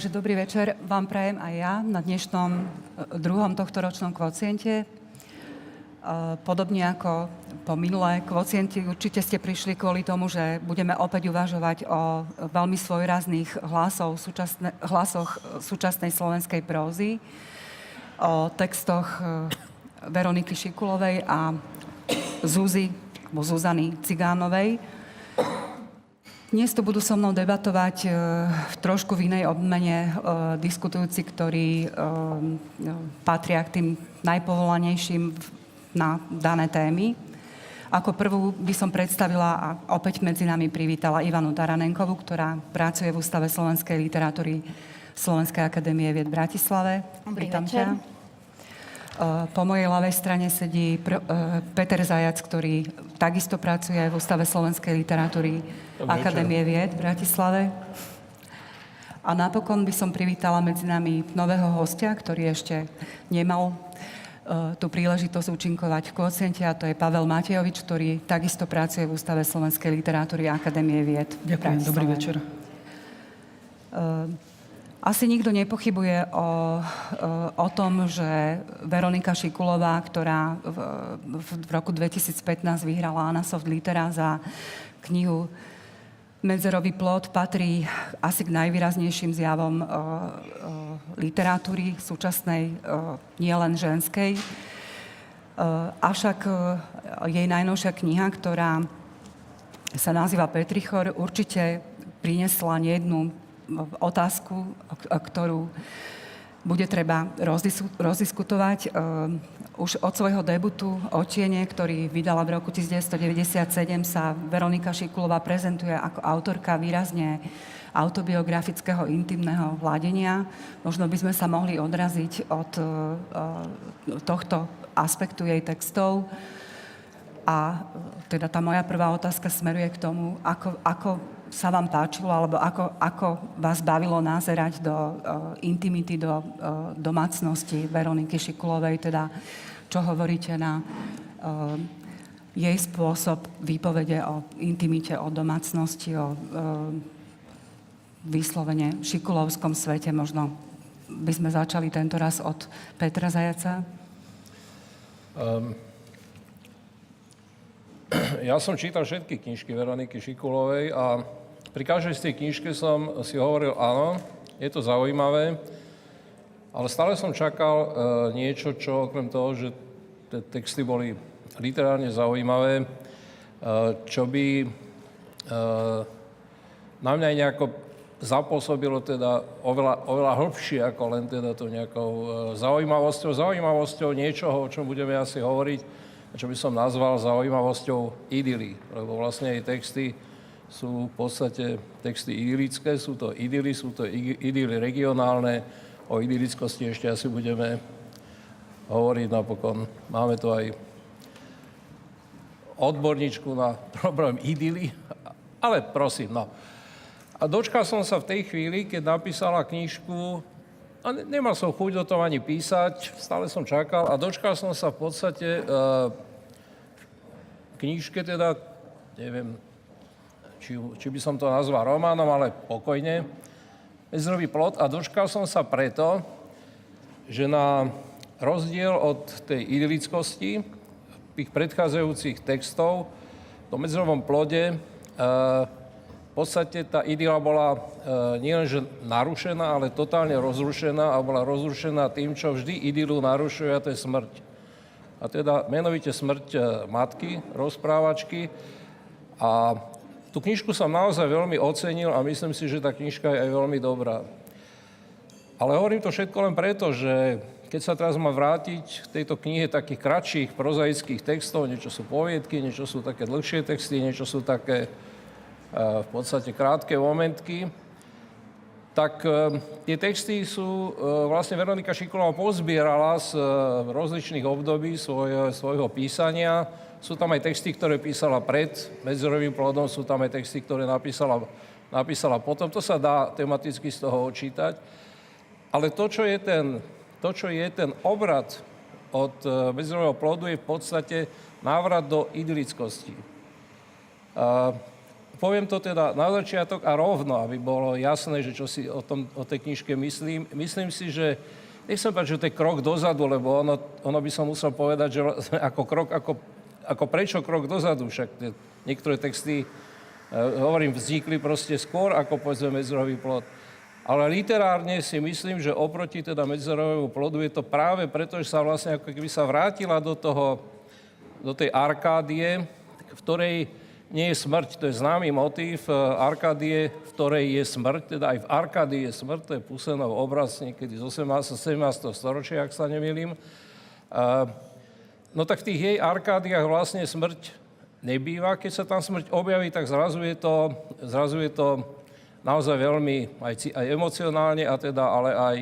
Takže dobrý večer vám prajem aj ja na dnešnom e, druhom tohto ročnom kvociente. E, podobne ako po minulé kvocienti, určite ste prišli kvôli tomu, že budeme opäť uvažovať o veľmi svojrazných hlasov, súčasne, hlasoch súčasnej slovenskej prózy, o textoch e, Veroniky Šikulovej a Zuzy, alebo Zuzany Cigánovej. Dnes tu budú so mnou debatovať e, v trošku v inej obmene e, diskutujúci, ktorí e, patria k tým najpovolanejším na dané témy. Ako prvú by som predstavila a opäť medzi nami privítala Ivanu Taranenkovú, ktorá pracuje v Ústave slovenskej literatúry Slovenskej akadémie vied v Bratislave. Dobrý Vítam večer. Ťa. Eh, po mojej ľavej strane sedí pr- eh, Peter Zajac, ktorý takisto pracuje v Ústave slovenskej literatúry Akadémie vied v Bratislave. A napokon by som privítala medzi nami nového hostia, ktorý ešte nemal uh, tú príležitosť účinkovať v Kociente, a to je Pavel Matejovič, ktorý takisto pracuje v Ústave slovenskej literatúry Akadémie vied. Ďakujem, dobrý večer. Uh, asi nikto nepochybuje o, o tom, že Veronika Šikulová, ktorá v, v roku 2015 vyhrala Soft Litera za knihu Medzerový plot, patrí asi k najvýraznejším zjavom literatúry súčasnej, nielen ženskej. Avšak jej najnovšia kniha, ktorá sa nazýva Petrichor, určite priniesla nejednú otázku, ktorú bude treba rozdiskutovať. Ehm, už od svojho debutu Očiene, ktorý vydala v roku 1997, sa Veronika Šikulová prezentuje ako autorka výrazne autobiografického intimného hľadenia. Možno by sme sa mohli odraziť od e, tohto aspektu jej textov. A teda tá moja prvá otázka smeruje k tomu, ako, ako sa vám páčilo, alebo ako, ako vás bavilo názerať do uh, intimity, do uh, domácnosti Veroniky Šikulovej, teda čo hovoríte na uh, jej spôsob výpovede o intimite, o domácnosti, o uh, vyslovene šikulovskom svete. Možno by sme začali tento raz od Petra Zajaca. Um, ja som čítal všetky knižky Veroniky Šikulovej a pri každej z tej knižke som si hovoril, áno, je to zaujímavé, ale stále som čakal e, niečo, čo okrem toho, že tie texty boli literárne zaujímavé, e, čo by e, na mňa nejako zapôsobilo teda oveľa, oveľa hlbšie ako len teda to nejakou zaujímavosťou, zaujímavosťou niečoho, o čom budeme asi hovoriť, čo by som nazval zaujímavosťou idyly, lebo vlastne jej texty sú v podstate texty idylické, sú to idyly, sú to idyly regionálne, o idylickosti ešte asi budeme hovoriť napokon. Máme tu aj odborníčku na problém idyly, ale prosím, no. A dočkal som sa v tej chvíli, keď napísala knižku, a nemal som chuť o tom ani písať, stále som čakal, a dočkal som sa v podstate e, knižke teda, neviem, či, či by som to nazval románom, ale pokojne, Mezrový plot a dočkal som sa preto, že na rozdiel od tej idylickosti tých predchádzajúcich textov v tom plode e, v podstate tá idyla bola e, nielenže narušená, ale totálne rozrušená a bola rozrušená tým, čo vždy idylu narušuje, a to je smrť. A teda menovite smrť e, matky, rozprávačky. A Tú knižku som naozaj veľmi ocenil a myslím si, že tá knižka je aj veľmi dobrá. Ale hovorím to všetko len preto, že keď sa teraz má vrátiť k tejto knihe takých kratších prozaických textov, niečo sú poviedky, niečo sú také dlhšie texty, niečo sú také e, v podstate krátke momentky, tak e, tie texty sú, e, vlastne Veronika Šikolová pozbierala z rozličných období svoj, svojho písania, sú tam aj texty, ktoré písala pred medzerovým plodom, sú tam aj texty, ktoré napísala, napísala potom. To sa dá tematicky z toho očítať. Ale to, čo je ten, to, čo je ten obrad od e, medzerového plodu, je v podstate návrat do idylickosti. A v poviem to teda na začiatok a rovno, aby bolo jasné, že čo si o, tom, o tej knižke myslím. Myslím si, že nechcem povedať, že to je krok dozadu, lebo ono, ono by som musel povedať, že ako krok, ako, ako prečo krok dozadu, však niektoré texty, uh, hovorím, vznikli proste skôr, ako povedzme medzerový plod. Ale literárne si myslím, že oproti teda medzerovému plodu je to práve preto, že sa vlastne ako keby sa vrátila do toho, do tej Arkádie, v ktorej nie je smrť, to je známy motív eh, Arkadie, v ktorej je smrť, teda aj v Arkadii je smrť, to je Pusenov obraz niekedy z 18. 17. storočia, ak sa nemýlim. No tak v tých jej Arkádiách vlastne smrť nebýva. Keď sa tam smrť objaví, tak zrazu je to, zrazu je to naozaj veľmi aj, aj emocionálne, a teda, ale aj,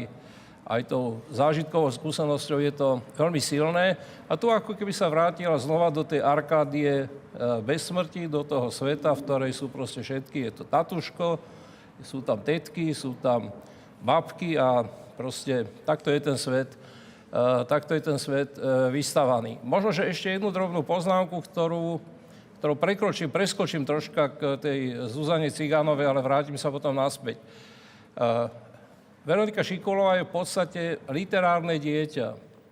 aj tou zážitkovou skúsenosťou je to veľmi silné. A tu ako keby sa vrátila znova do tej Arkádie Eh, bez smrti do toho sveta, v ktorej sú proste všetky. Je to tatuško, sú tam tetky, sú tam babky a proste takto je ten svet, takto je ten svet uh, vystavaný. Možno, že ešte jednu drobnú poznámku, ktorú, ktorú prekročím, preskočím troška k tej Zuzane Cigánovej, ale vrátim sa potom naspäť. Uh, Veronika Šikolová je v podstate literárne dieťa.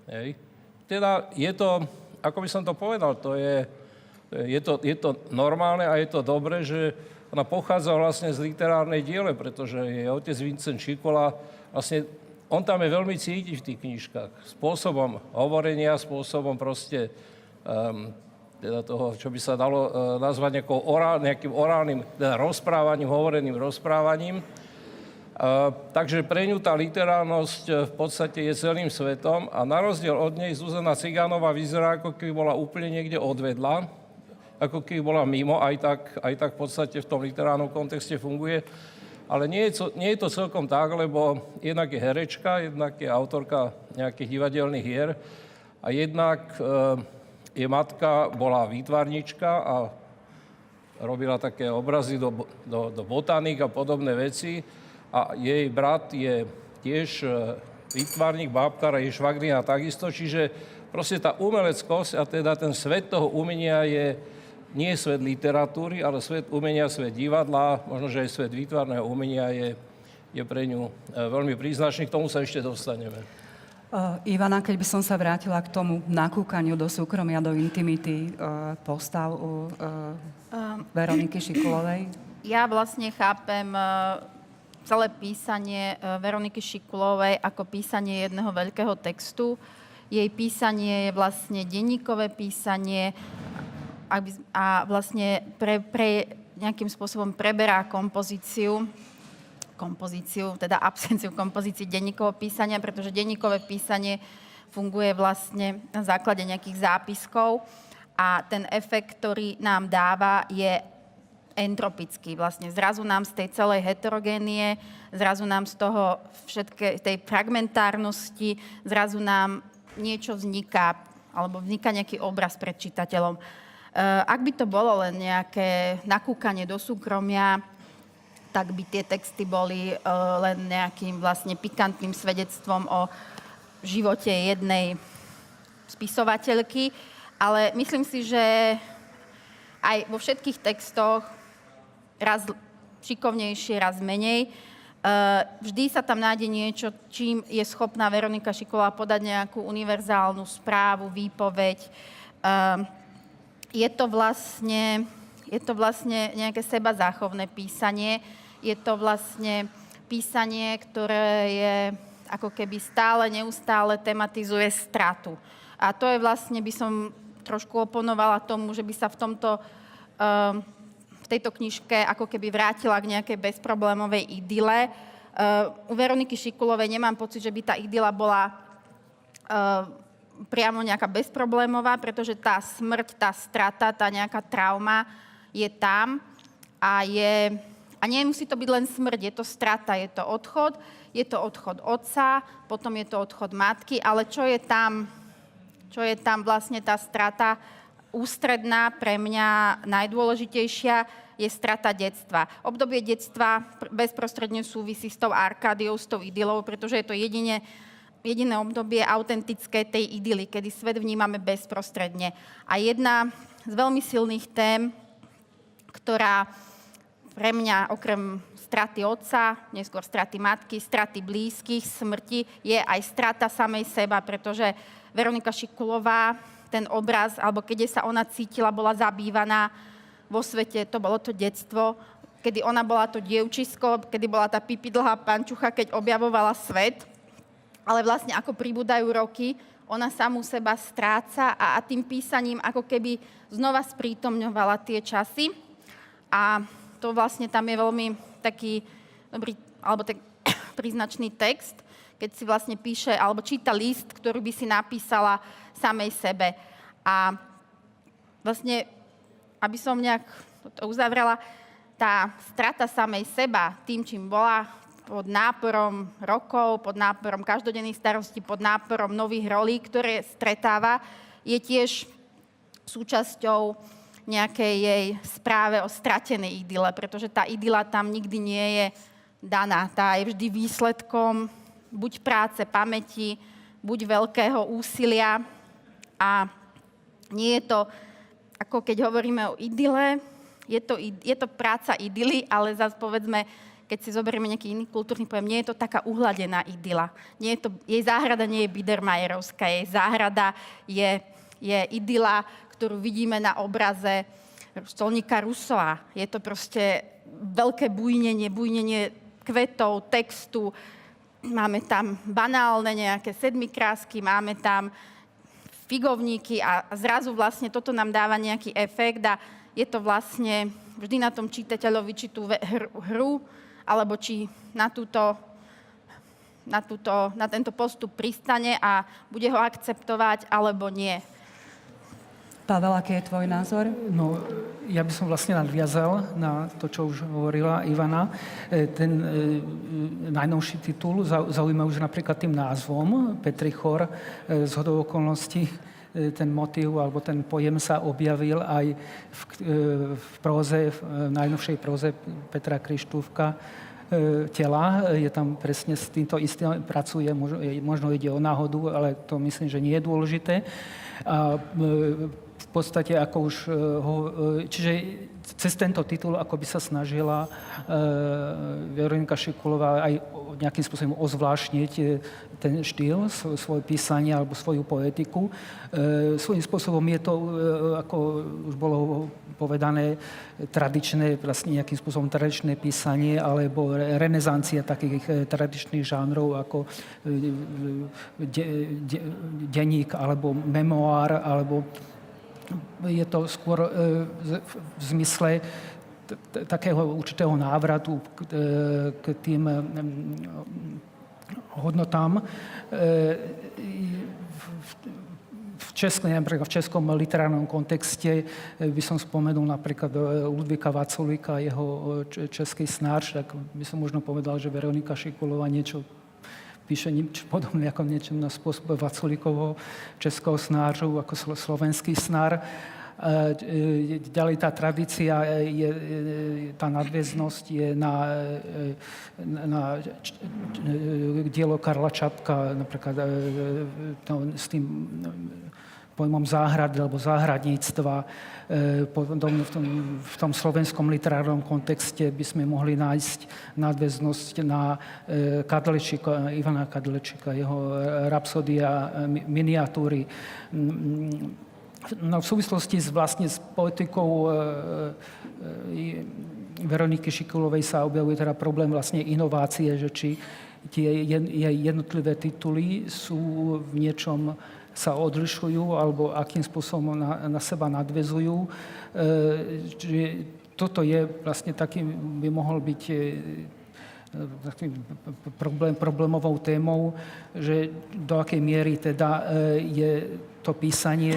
Hej. Teda je to, ako by som to povedal, to je je to, je to normálne a je to dobré, že ona pochádza vlastne z literárnej diele, pretože jej otec Vincent Šikola, vlastne on tam je veľmi cítiť v tých knižkách. Spôsobom hovorenia, spôsobom proste um, teda toho, čo by sa dalo uh, nazvať orál, nejakým orálnym teda rozprávaním, hovoreným rozprávaním. Uh, takže pre ňu tá literárnosť uh, v podstate je celým svetom a na rozdiel od nej Zuzana Cigánova vyzerá, ako keby bola úplne niekde odvedla ako keby bola mimo, aj tak, aj tak v podstate v tom literárnom kontexte funguje. Ale nie je, nie je to celkom tak, lebo jednak je herečka, jednak je autorka nejakých divadelných hier a jednak e, je matka, bola výtvarnička a robila také obrazy do, do, do botanik a podobné veci. A jej brat je tiež e, výtvarník, bábkar a jej švagrina takisto. Čiže proste tá umeleckosť a teda ten svet toho umenia je, nie je svet literatúry, ale svet umenia, svet divadla, možno, že aj svet výtvarného umenia je, je pre ňu e, veľmi príznačný. K tomu sa ešte dostaneme. Uh, Ivana, keď by som sa vrátila k tomu nakúkaniu do súkromia, do intimity uh, postav u uh, Veroniky Šikulovej. Ja vlastne chápem uh, celé písanie uh, Veroniky Šikulovej ako písanie jedného veľkého textu. Jej písanie je vlastne denníkové písanie, aby, a vlastne pre, pre nejakým spôsobom preberá kompozíciu, kompozíciu, teda absenciu kompozícií denníkového písania, pretože denníkové písanie funguje vlastne na základe nejakých zápiskov a ten efekt, ktorý nám dáva, je entropický. Vlastne zrazu nám z tej celej heterogénie, zrazu nám z toho všetkej tej fragmentárnosti, zrazu nám niečo vzniká, alebo vzniká nejaký obraz pred čitateľom. Eh, ak by to bolo len nejaké nakúkanie do súkromia, tak by tie texty boli eh, len nejakým vlastne pikantným svedectvom o živote jednej spisovateľky. Ale myslím si, že aj vo všetkých textoch, raz šikovnejšie, raz menej, eh, vždy sa tam nájde niečo, čím je schopná Veronika Šikolová podať nejakú univerzálnu správu, výpoveď, je to vlastne, je to vlastne nejaké seba písanie. Je to vlastne písanie, ktoré je ako keby stále, neustále tematizuje stratu. A to je vlastne, by som trošku oponovala tomu, že by sa v tomto, um, v tejto knižke ako keby vrátila k nejakej bezproblémovej idyle. Uh, u Veroniky Šikulovej nemám pocit, že by tá idyla bola uh, priamo nejaká bezproblémová, pretože tá smrť, tá strata, tá nejaká trauma je tam a je... A nemusí to byť len smrť, je to strata, je to odchod, je to odchod otca, potom je to odchod matky, ale čo je tam, čo je tam vlastne tá strata ústredná, pre mňa najdôležitejšia, je strata detstva. Obdobie detstva bezprostredne súvisí s tou Arkádiou, s tou idylou, pretože je to jedine jediné obdobie autentické tej idyly, kedy svet vnímame bezprostredne. A jedna z veľmi silných tém, ktorá pre mňa okrem straty otca, neskôr straty matky, straty blízkych, smrti, je aj strata samej seba, pretože Veronika Šikulová, ten obraz, alebo keď sa ona cítila, bola zabývaná vo svete, to bolo to detstvo, kedy ona bola to dievčisko, kedy bola tá pipidlhá pančucha, keď objavovala svet. Ale vlastne ako pribúdajú roky, ona samú seba stráca a, a tým písaním ako keby znova sprítomňovala tie časy. A to vlastne tam je veľmi taký dobrý, alebo tak príznačný text, keď si vlastne píše, alebo číta list, ktorý by si napísala samej sebe. A vlastne, aby som nejak to uzavrela, tá strata samej seba tým, čím bola, pod náporom rokov, pod náporom každodenných starostí, pod náporom nových rolí, ktoré stretáva, je tiež súčasťou nejakej jej správe o stratenej idyle, pretože tá idyla tam nikdy nie je daná. Tá je vždy výsledkom buď práce, pamäti, buď veľkého úsilia a nie je to, ako keď hovoríme o idyle, je to, je to práca idyly, ale zase povedzme, keď si zoberieme nejaký iný kultúrny pojem, nie je to taká uhladená idyla. Nie je to, jej záhrada nie je Biedermajerovská, jej záhrada je, je idyla, ktorú vidíme na obraze stolníka Rusova. Je to proste veľké bujnenie, bujnenie kvetov, textu. Máme tam banálne nejaké sedmikrásky, máme tam figovníky a zrazu vlastne toto nám dáva nejaký efekt a je to vlastne vždy na tom čitateľovi, či tú hru alebo či na, túto, na, túto, na tento postup pristane a bude ho akceptovať, alebo nie. Pavel, aký je tvoj názor? No, ja by som vlastne nadviazal na to, čo už hovorila Ivana. E, ten e, najnovší titul zaujíma už napríklad tým názvom Petrichor e, z hodou okolností ten motív alebo ten pojem sa objavil aj v, e, v próze, v najnovšej próze Petra Krištúvka tela. Je tam presne s týmto istým pracuje, možno ide o náhodu, ale to myslím, že nie je dôležité. A podstate ako už e, e, čiže cez tento titul ako by sa snažila e, Veronika Šikulová aj nejakým spôsobom ozvláštniť ten štýl, svoje písanie alebo svoju poetiku. Svojím spôsobom je to, ako už bolo povedané, tradičné, vlastne nejakým spôsobom tradičné písanie alebo renesancia takých tradičných žánrov ako de, de, denník alebo memoár alebo je to skôr e, v zmysle takého určitého návratu k e, tým hodnotám. E, v, napríklad v českom literárnom kontexte by som spomenul napríklad Ludvíka Vaculíka, jeho český snáč, tak by som možno povedal, že Veronika Šikulová niečo píše niečo podobné ako niečo na spôsob Vaculíkovho českého snářu, ako slovenský snár. E, ďalej tá tradícia, je, tá nadväznosť je na, na dielo Karla Čapka, napríklad to, s tým pojmom záhrady alebo záhradníctva. E, potom v tom, v tom slovenskom literárnom kontexte by sme mohli nájsť nadväznosť na e, Kadlečika, Ivana Kadlečika, jeho rapsodia, e, miniatúry. No, v súvislosti s, vlastne s poetikou Veroniky Šikulovej sa objavuje teda problém vlastne inovácie, že či tie jednotlivé tituly sú v niečom sa odlišujú alebo akým spôsobom na, na seba nadvezujú. E, čiže toto je vlastne taký, by mohol byť e, takým problém, problémovou témou, že do akej miery teda e, je to písanie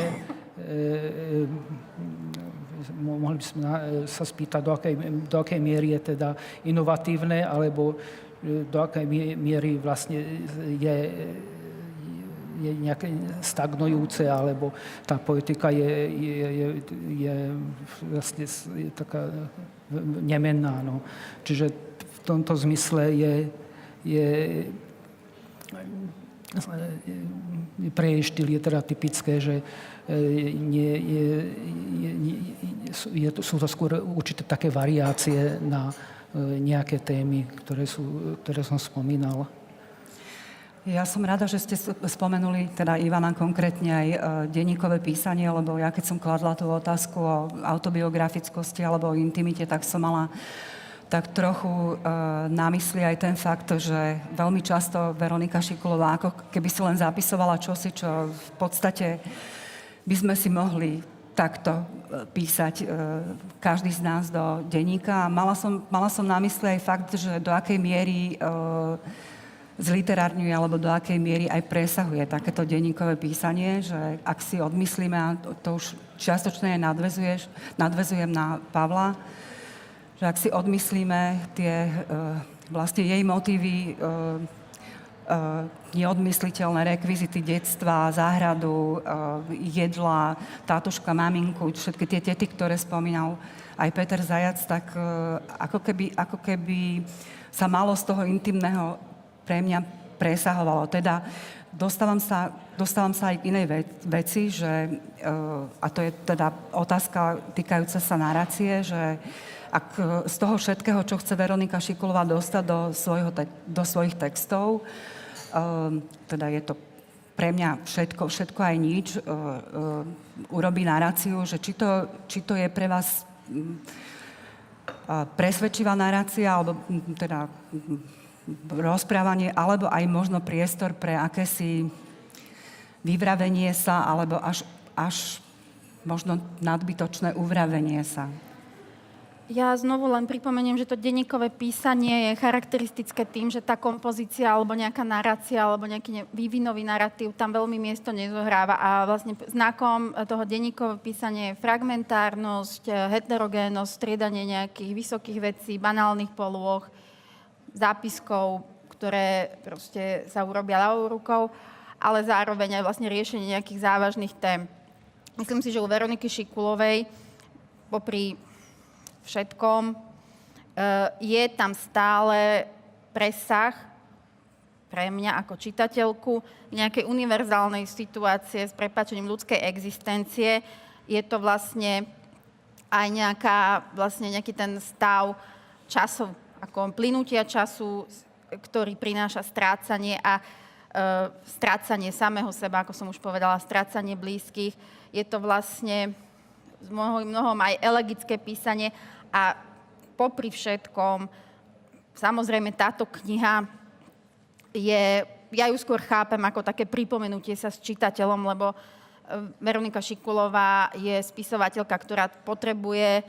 mohli by sme sa spýtať, do akej, do akej miery je teda inovatívne, alebo do akej miery vlastne je je nejaké stagnujúce, alebo tá politika je, je, je, je vlastne je taká nemenná. No. Čiže v tomto zmysle je, je pre jej štýl je teda typické, že nie, je, je, je, sú to skôr určité také variácie na nejaké témy, ktoré, sú, ktoré som spomínal. Ja som rada, že ste spomenuli, teda Ivana konkrétne aj denníkové písanie, lebo ja keď som kladla tú otázku o autobiografickosti alebo o intimite, tak som mala tak trochu e, na mysli aj ten fakt, že veľmi často Veronika Šikulová ako keby si len zapisovala čosi, čo v podstate by sme si mohli takto e, písať e, každý z nás do denníka. Mala som, mala som na mysli aj fakt, že do akej miery e, zliterárňuje alebo do akej miery aj presahuje takéto denníkové písanie, že ak si odmyslíme, a to, už čiastočne nadvezuješ, nadvezujem na Pavla, že ak si odmyslíme tie uh, vlastne jej motívy, uh, uh, neodmysliteľné rekvizity detstva, záhradu, uh, jedla, tátuška, maminku, všetky tie tety, ktoré spomínal aj Peter Zajac, tak uh, ako, keby, ako keby sa malo z toho intimného pre mňa presahovalo. Teda dostávam sa, dostávam sa aj k inej veci, že, uh, a to je teda otázka týkajúca sa narácie, že ak e, z toho všetkého, čo chce Veronika Šikulová dostať do, svojho do svojich textov, um, teda je to pre mňa všetko, všetko aj nič, urobí naráciu, že či to, či to je pre vás uh, presvedčivá narácia, alebo um, teda um, rozprávanie, alebo aj možno priestor pre akési vyvravenie sa, alebo až, až možno nadbytočné uvravenie sa. Ja znovu len pripomeniem, že to denníkové písanie je charakteristické tým, že tá kompozícia alebo nejaká narácia alebo nejaký vývinový narratív tam veľmi miesto nezohráva a vlastne znakom toho denníkového písania je fragmentárnosť, heterogénnosť, striedanie nejakých vysokých vecí, banálnych polôch, zápiskov, ktoré proste sa urobia ľavou rukou, ale zároveň aj vlastne riešenie nejakých závažných tém. Myslím si, že u Veroniky Šikulovej popri všetkom, e, je tam stále presah pre mňa ako čitateľku nejakej univerzálnej situácie s prepačením ľudskej existencie. Je to vlastne aj nejaká, vlastne nejaký ten stav času, ako plynutia času, ktorý prináša strácanie a e, strácanie samého seba, ako som už povedala, strácanie blízkych. Je to vlastne s mnohom aj elegické písanie a popri všetkom, samozrejme táto kniha je, ja ju skôr chápem ako také pripomenutie sa s čitateľom, lebo e, Veronika Šikulová je spisovateľka, ktorá potrebuje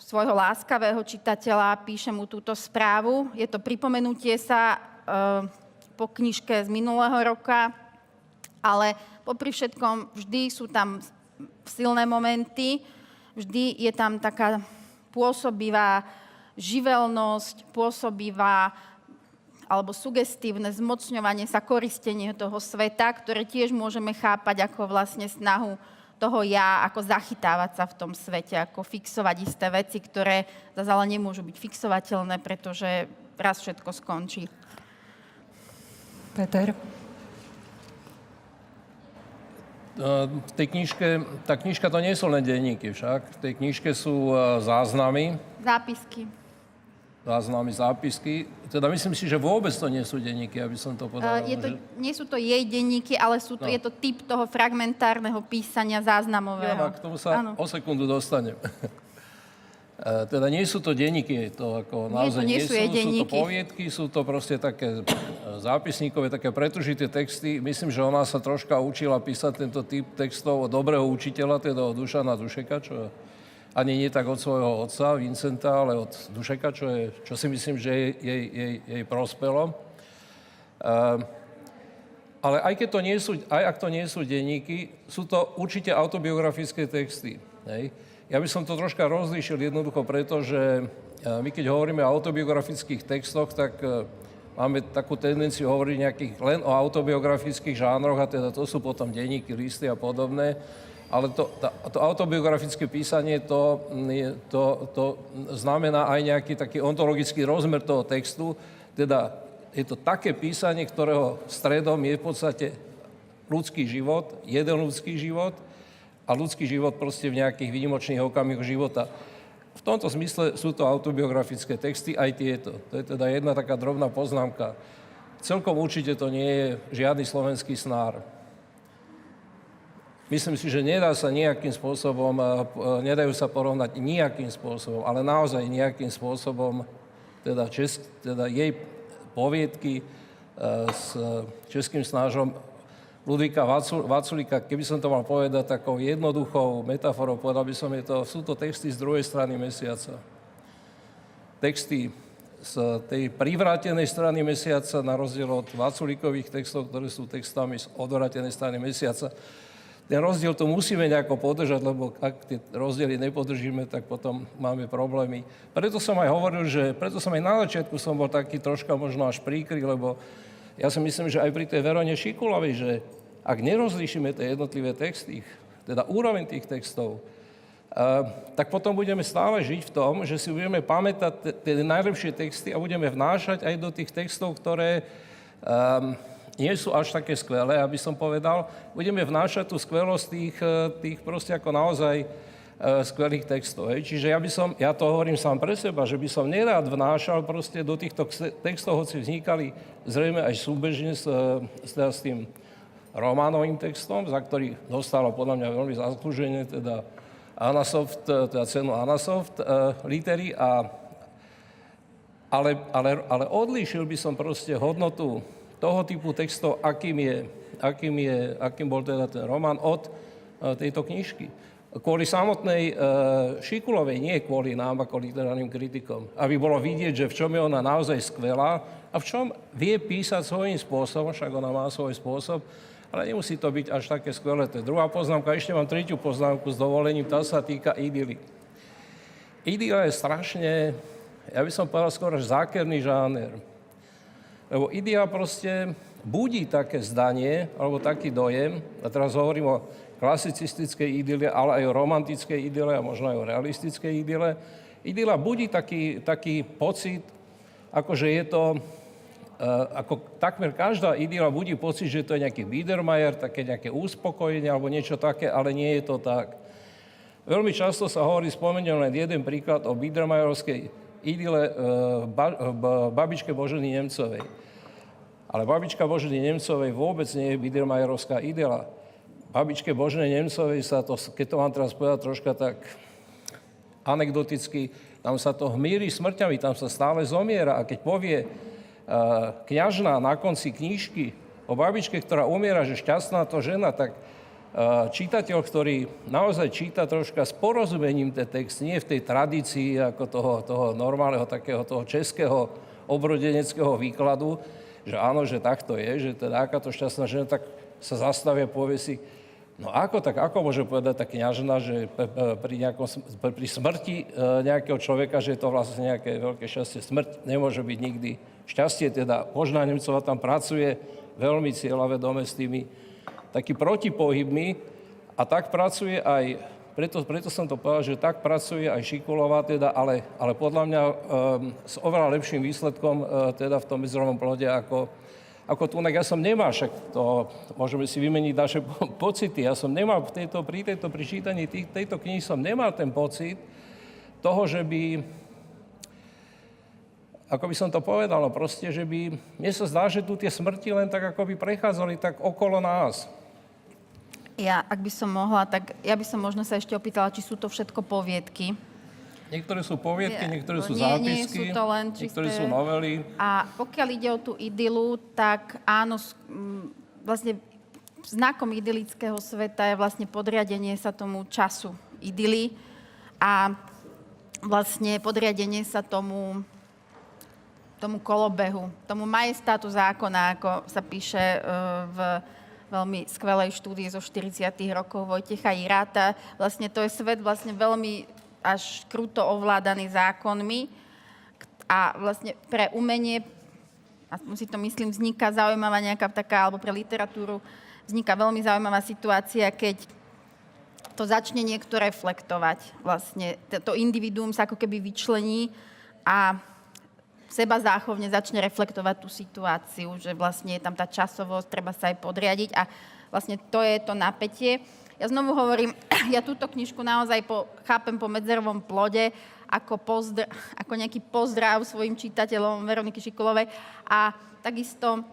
svojho láskavého čitateľa, píše mu túto správu. Je to pripomenutie sa e, po knižke z minulého roka, ale popri všetkom vždy sú tam silné momenty, vždy je tam taká pôsobivá živelnosť, pôsobivá alebo sugestívne zmocňovanie sa, koristenie toho sveta, ktoré tiež môžeme chápať ako vlastne snahu toho ja, ako zachytávať sa v tom svete, ako fixovať isté veci, ktoré zase ale nemôžu byť fixovateľné, pretože raz všetko skončí. Peter? v tej knižke, tá knižka to nie sú len denníky však, v tej knižke sú e, záznamy. Zápisky. Záznamy, zápisky. Teda myslím si, že vôbec to nie sú denníky, aby som to povedal. Uh, je to, že... Nie sú to jej denníky, ale sú to, no. je to typ toho fragmentárneho písania záznamového. Ja, k tomu sa ano. o sekundu dostanem. E, teda nie sú to denníky, to ako naozaj nie, to nie, nie sú, sú to poviedky, sú to proste také e, zápisníkové, také pretržité texty. Myslím, že ona sa troška učila písať tento typ textov od dobrého učiteľa, teda od Dušana Dušeka, čo ani nie tak od svojho otca Vincenta, ale od Dušeka, čo, je, čo si myslím, že jej, jej, jej, prospelo. Uh, ale aj, keď to nie sú, aj ak to nie sú denníky, sú to určite autobiografické texty. Hej? Ja by som to troška rozlíšil jednoducho preto, že e, my keď hovoríme o autobiografických textoch, tak e, máme takú tendenciu hovoriť nejakých len o autobiografických žánroch, a teda to sú potom denníky, listy a podobné. Ale to, to autobiografické písanie, to, to, to znamená aj nejaký taký ontologický rozmer toho textu, teda je to také písanie, ktorého stredom je v podstate ľudský život, jeden ľudský život a ľudský život proste v nejakých výnimočných okamihoch života. V tomto zmysle sú to autobiografické texty, aj tieto. To je teda jedna taká drobná poznámka. Celkom určite to nie je žiadny slovenský snár. Myslím si, že nedá sa nejakým spôsobom, nedajú sa porovnať nejakým spôsobom, ale naozaj nejakým spôsobom, teda, česk, teda jej poviedky s českým snážom Ludvíka Vaculika, keby som to mal povedať takou jednoduchou metaforou, povedal by som, je to, sú to texty z druhej strany mesiaca. Texty z tej privrátenej strany mesiaca, na rozdiel od Vaculikových textov, ktoré sú textami z odvrátenej strany mesiaca ten rozdiel to musíme nejako podržať, lebo ak tie rozdiely nepodržíme, tak potom máme problémy. Preto som aj hovoril, že preto som aj na začiatku som bol taký troška možno až príkry, lebo ja si myslím, že aj pri tej Verone Šikulovej, že ak nerozlíšime tie jednotlivé texty, teda úroveň tých textov, tak potom budeme stále žiť v tom, že si budeme pamätať tie najlepšie texty a budeme vnášať aj do tých textov, ktoré um, nie sú až také skvelé, aby som povedal. Budeme vnášať tú skvelosť tých, eh, tých proste ako naozaj eh, skvelých textov. Hej. Čiže ja by som, ja to hovorím sám pre seba, že by som nerád vnášal proste do týchto textov, hoci vznikali zrejme aj súbežne s, eh, s, teda s tým románovým textom, za ktorý dostalo podľa mňa veľmi zaslúženie, teda Anasoft, teda cenu Anasoft litery, a, ale, ale, ale odlíšil by som proste hodnotu toho typu textov, akým, je, akým, je, akým bol teda ten román od e, tejto knižky. Kvôli samotnej e, Šikulovej, nie kvôli nám ako literárnym kritikom. Aby bolo vidieť, že v čom je ona naozaj skvelá a v čom vie písať svojím spôsobom, však ona má svoj spôsob, ale nemusí to byť až také skvelé. To je druhá poznámka. Ešte mám tretiu poznámku s dovolením, tá sa týka idyly. Idyla je strašne, ja by som povedal skôr až zákerný žáner. Lebo idea proste budí také zdanie, alebo taký dojem, a teraz hovorím o klasicistickej idyle, ale aj o romantickej idyle a možno aj o realistickej idyle. Idyla budí taký, taký pocit, ako že je to, uh, ako takmer každá idyla budí pocit, že to je nejaký Biedermeier, také nejaké uspokojenie alebo niečo také, ale nie je to tak. Veľmi často sa hovorí, spomeniem len jeden príklad o Biedermeierovskej idyle e, babičke Boženy Nemcovej. Ale babička Boženy Nemcovej vôbec nie je Biedermajerovská idyla. Babičke Božnej Nemcovej sa to, keď to mám teraz povedať troška tak anekdoticky, tam sa to hmíri smrťami, tam sa stále zomiera. A keď povie uh, kňažná na konci knížky o babičke, ktorá umiera, že šťastná to žena, tak čítateľ, ktorý naozaj číta troška s porozumením ten text, nie v tej tradícii ako toho, toho normálneho, takého toho českého obrodeneckého výkladu, že áno, že takto je, že teda aká to šťastná žena, tak sa zastavia, povie si, no ako tak, ako môže povedať tá kniažna, že pri, nejakom, pri smrti e, nejakého človeka, že je to vlastne nejaké veľké šťastie. Smrť nemôže byť nikdy šťastie, teda Božná Nemcová tam pracuje veľmi cieľavedome s tými taký protipohybný a tak pracuje aj, preto, preto som to povedal, že tak pracuje aj Šikulová, teda, ale, ale podľa mňa um, s oveľa lepším výsledkom uh, teda v tom medzirovom plode ako, ako tu. Ja som nemal, však to môžeme si vymeniť naše pocity. Ja som nemal v tejto, pri tejto pričítaní tých, tejto knihy som nemal ten pocit toho, že by ako by som to povedal, no proste, že by, mne sa zdá, že tu tie smrti len tak ako by prechádzali tak okolo nás. Ja, ak by som mohla, tak ja by som možno sa ešte opýtala, či sú to všetko poviedky. Niektoré sú poviedky, niektoré sú zápisky, nie sú to len čisté... niektoré sú novely. A pokiaľ ide o tú idylu, tak áno, vlastne znakom idylického sveta je vlastne podriadenie sa tomu času idyly a vlastne podriadenie sa tomu, tomu kolobehu, tomu majestátu zákona, ako sa píše e, v veľmi skvelej štúdie zo 40. rokov Vojtecha Iráta. Vlastne to je svet vlastne veľmi až kruto ovládaný zákonmi a vlastne pre umenie, a si to myslím, vzniká zaujímavá nejaká taká, alebo pre literatúru vzniká veľmi zaujímavá situácia, keď to začne niekto reflektovať. Vlastne to individuum sa ako keby vyčlení a seba záchovne začne reflektovať tú situáciu, že vlastne je tam tá časovosť, treba sa aj podriadiť a vlastne to je to napätie. Ja znovu hovorím, ja túto knižku naozaj po, chápem po medzerovom plode ako, pozdr, ako nejaký pozdrav svojim čitateľom Veroniky Šikulovej a takisto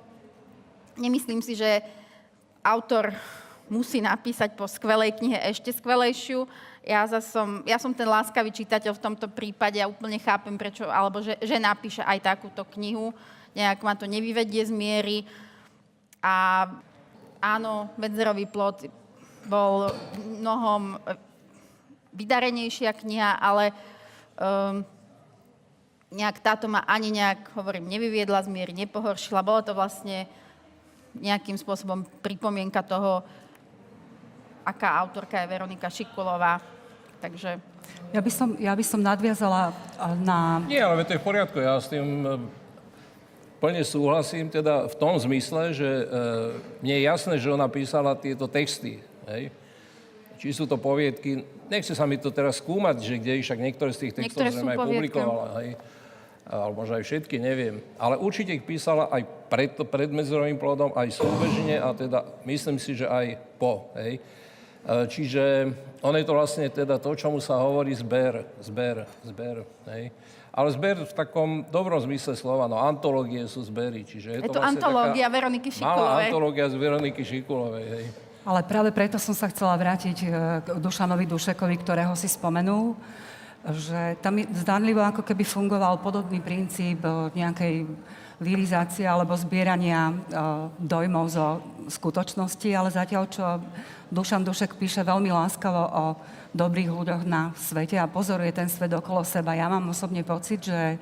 nemyslím si, že autor musí napísať po skvelej knihe ešte skvelejšiu. Ja, som, ja som ten láskavý čitateľ v tomto prípade a úplne chápem, prečo, alebo že, že napíše aj takúto knihu. Nejak ma to nevyvedie z miery. A áno, Medzerový plot bol mnohom vydarenejšia kniha, ale um, nejak táto ma ani nejak, hovorím, nevyviedla z miery, nepohoršila. Bolo to vlastne nejakým spôsobom pripomienka toho, aká autorka je Veronika Šikulová. Takže... Ja by som, ja by som nadviazala na... Nie, ale to je v poriadku. Ja s tým plne súhlasím teda v tom zmysle, že e, mne je jasné, že ona písala tieto texty. Hej? či sú to poviedky, nechce sa mi to teraz skúmať, že kde však niektoré z tých textov zrejme aj publikovala, hej, alebo možno aj všetky, neviem. Ale určite ich písala aj pred, pred medzerovým plodom, aj súbežne a teda myslím si, že aj po, hej. E, čiže on je to vlastne teda to, čomu sa hovorí zber, zber, zber, hej. Ale zber v takom dobrom zmysle slova, no antológie sú zbery, čiže je, je to, to vlastne antológia Veroniky Šikulovej. Malá antológia z Veroniky Šikulovej, hej. Ale práve preto som sa chcela vrátiť e, k Dušanovi Dušekovi, ktorého si spomenul, že tam zdanlivo ako keby fungoval podobný princíp e, nejakej lirizácie alebo zbierania e, dojmov zo skutočnosti, ale zatiaľ, čo Dušan Dušek píše veľmi láskavo o dobrých ľuďoch na svete a pozoruje ten svet okolo seba, ja mám osobne pocit, že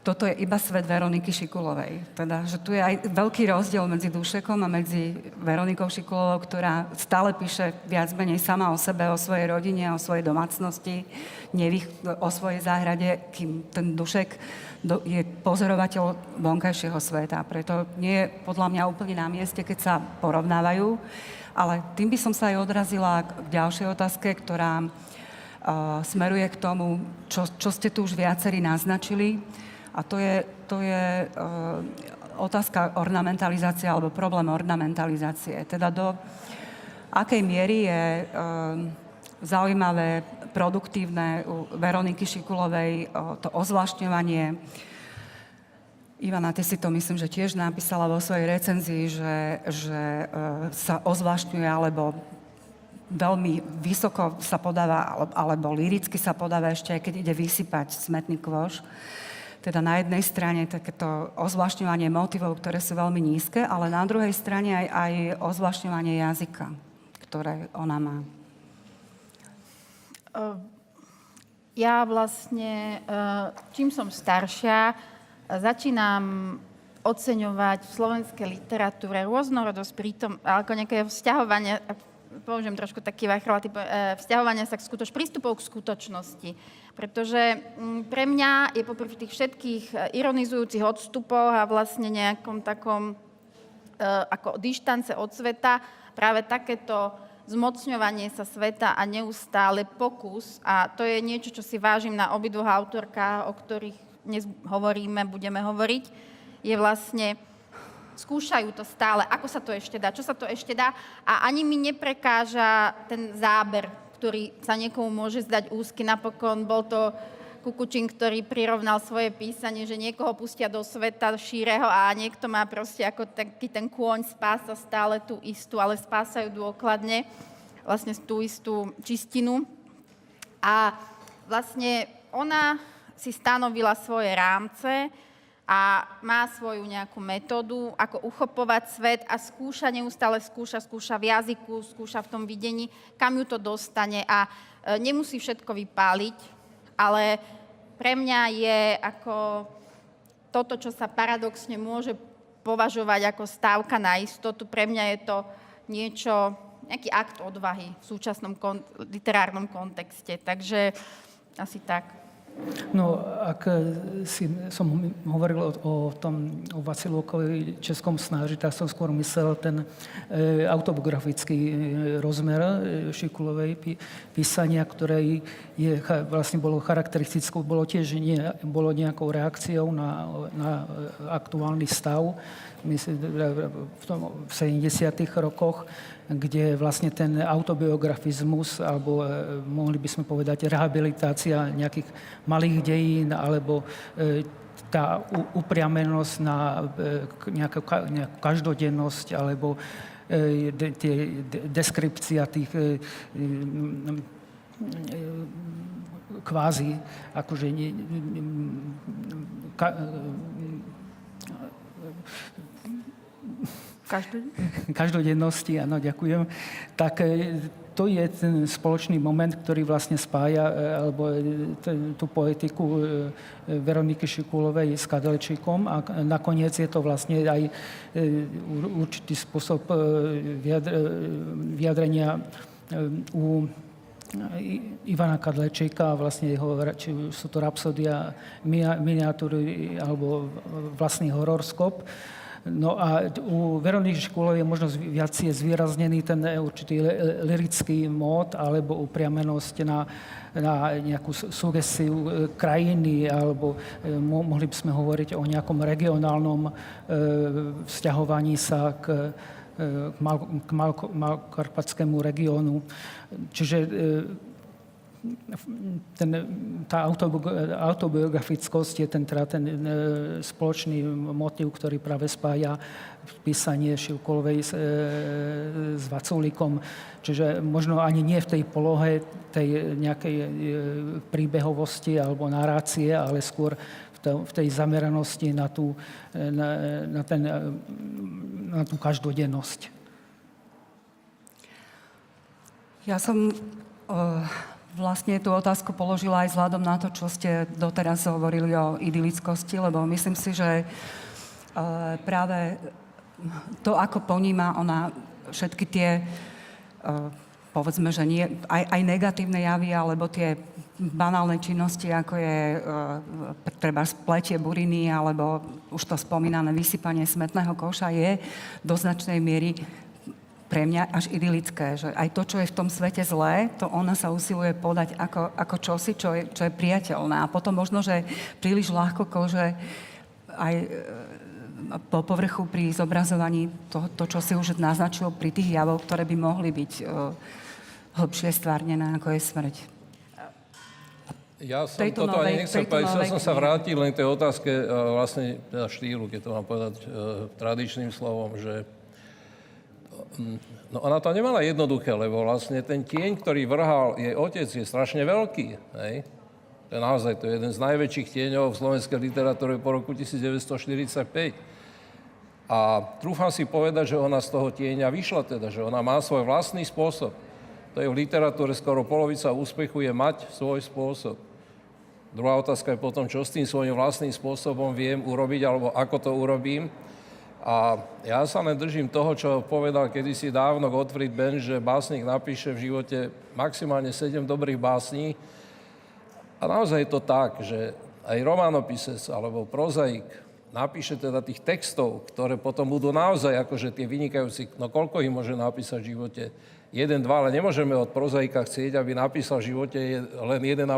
toto je iba svet Veroniky Šikulovej. Teda, že tu je aj veľký rozdiel medzi Dušekom a medzi Veronikou Šikulovou, ktorá stále píše viac menej sama o sebe, o svojej rodine, o svojej domácnosti, nevých, o svojej záhrade, kým ten Dušek do, je pozorovateľ vonkajšieho sveta. Preto nie je podľa mňa úplne na mieste, keď sa porovnávajú. Ale tým by som sa aj odrazila k ďalšej otázke, ktorá uh, smeruje k tomu, čo, čo ste tu už viacerí naznačili a to je, to je uh, otázka ornamentalizácie alebo problém ornamentalizácie. Teda do akej miery je uh, zaujímavé, produktívne u Veroniky Šikulovej to ozvlášňovanie. Ivana, ty si to myslím, že tiež napísala vo svojej recenzii, že, že uh, sa ozvlášňuje alebo veľmi vysoko sa podáva, alebo, liricky sa podáva ešte, aj keď ide vysypať smetný kvoš. Teda na jednej strane takéto ozvlášňovanie motivov, ktoré sú veľmi nízke, ale na druhej strane aj, aj ozvlášňovanie jazyka, ktoré ona má. Ja vlastne, čím som staršia, začínam oceňovať v slovenskej literatúre rôznorodosť prítom, ako nejaké vzťahovanie, použijem trošku taký typ, vzťahovania sa k skutoč, prístupov k skutočnosti. Pretože mm, pre mňa je popri tých všetkých e, ironizujúcich odstupoch a vlastne nejakom takom e, ako dištance od sveta práve takéto zmocňovanie sa sveta a neustále pokus, a to je niečo, čo si vážim na obidvoch autorkách, o ktorých dnes hovoríme, budeme hovoriť, je vlastne, skúšajú to stále, ako sa to ešte dá, čo sa to ešte dá. A ani mi neprekáža ten záber ktorý sa niekomu môže zdať úzky. Napokon bol to Kukučin, ktorý prirovnal svoje písanie, že niekoho pustia do sveta šíreho a niekto má proste ako taký ten kôň spása stále tú istú, ale spásajú dôkladne vlastne tú istú čistinu. A vlastne ona si stanovila svoje rámce, a má svoju nejakú metódu, ako uchopovať svet a skúša, neustále skúša, skúša v jazyku, skúša v tom videní, kam ju to dostane a e, nemusí všetko vypáliť, ale pre mňa je ako toto, čo sa paradoxne môže považovať ako stávka na istotu, pre mňa je to niečo, nejaký akt odvahy v súčasnom kon- literárnom kontexte. Takže asi tak. No, ak e, si, som hovoril o, o tom, o Vasilókovi českom snáži, tak som skôr myslel ten e, autobiografický e, rozmer e, Šikulovej pí, písania, ktoré je, vlastne bolo charakteristickou, bolo tiež nie, bolo nejakou reakciou na, na aktuálny stav myslím, v, tom, v 70. rokoch kde vlastne ten autobiografizmus, alebo e, mohli by sme povedať rehabilitácia nejakých malých dejín, alebo e, tá upriamenosť na e, nejakú, nejakú každodennosť, alebo tie deskripcia tých kvázi, akože ka, každodennosti, áno, ďakujem, tak e, to je ten spoločný moment, ktorý vlastne spája e, alebo e, tú poetiku Veroniky Šikulovej s Kadelčíkom a nakoniec je to vlastne aj určitý spôsob vyjadrenia u Ivana Kadlečíka, vlastne jeho, či sú to rapsodia, miniatúry alebo vlastný horoskop. No a u Veroniky Škôlov je možno viac je zvýraznený ten určitý lirický mód alebo upriamenosť na, na nejakú sugesiu e, krajiny alebo e, mohli by sme hovoriť o nejakom regionálnom e, vzťahovaní sa k, k, Mal, regiónu. Čiže ten, tá autobiografickosť je ten, teda ten e, spoločný motiv, ktorý práve spája písanie Šilkolovej s, e, s Vaculíkom. Čiže možno ani nie v tej polohe tej nejakej e, príbehovosti alebo narácie, ale skôr v tej zameranosti na tú, na, na, ten, na tú každodennosť. Ja som uh vlastne tú otázku položila aj vzhľadom na to, čo ste doteraz hovorili o idylickosti, lebo myslím si, že e, práve to, ako poníma ona všetky tie, e, povedzme, že nie, aj, aj negatívne javy, alebo tie banálne činnosti, ako je e, treba spletie buriny, alebo už to spomínané vysypanie smetného koša, je do značnej miery pre mňa až idylické, že aj to, čo je v tom svete zlé, to ona sa usiluje podať ako, ako čosi, čo je, čo je priateľné. A potom možno, že príliš ľahko že aj e, po povrchu pri zobrazovaní to, to, čo si už naznačil pri tých javov, ktoré by mohli byť uh, hlbšie stvárnené, ako je smrť. Ja som tejto toto novej, ani nechcel povedať, chcel som sa vrátiť len k tej otázke uh, vlastne teda štýlu, keď to mám povedať uh, tradičným slovom, že No ona to nemala jednoduché, lebo vlastne ten tieň, ktorý vrhal jej otec, je strašne veľký. Hej? To je naozaj to je jeden z najväčších tieňov v slovenskej literatúre po roku 1945. A trúfam si povedať, že ona z toho tieňa vyšla teda, že ona má svoj vlastný spôsob. To je v literatúre skoro polovica úspechu je mať svoj spôsob. Druhá otázka je potom, čo s tým svojím vlastným spôsobom viem urobiť, alebo ako to urobím. A ja sa len držím toho, čo povedal kedysi dávno Gottfried Benn, že básnik napíše v živote maximálne 7 dobrých básní. A naozaj je to tak, že aj románopisec alebo prozaik napíše teda tých textov, ktoré potom budú naozaj akože tie vynikajúci, no koľko ich môže napísať v živote? Jeden, dva, ale nemôžeme od prozaika chcieť, aby napísal v živote len 1,5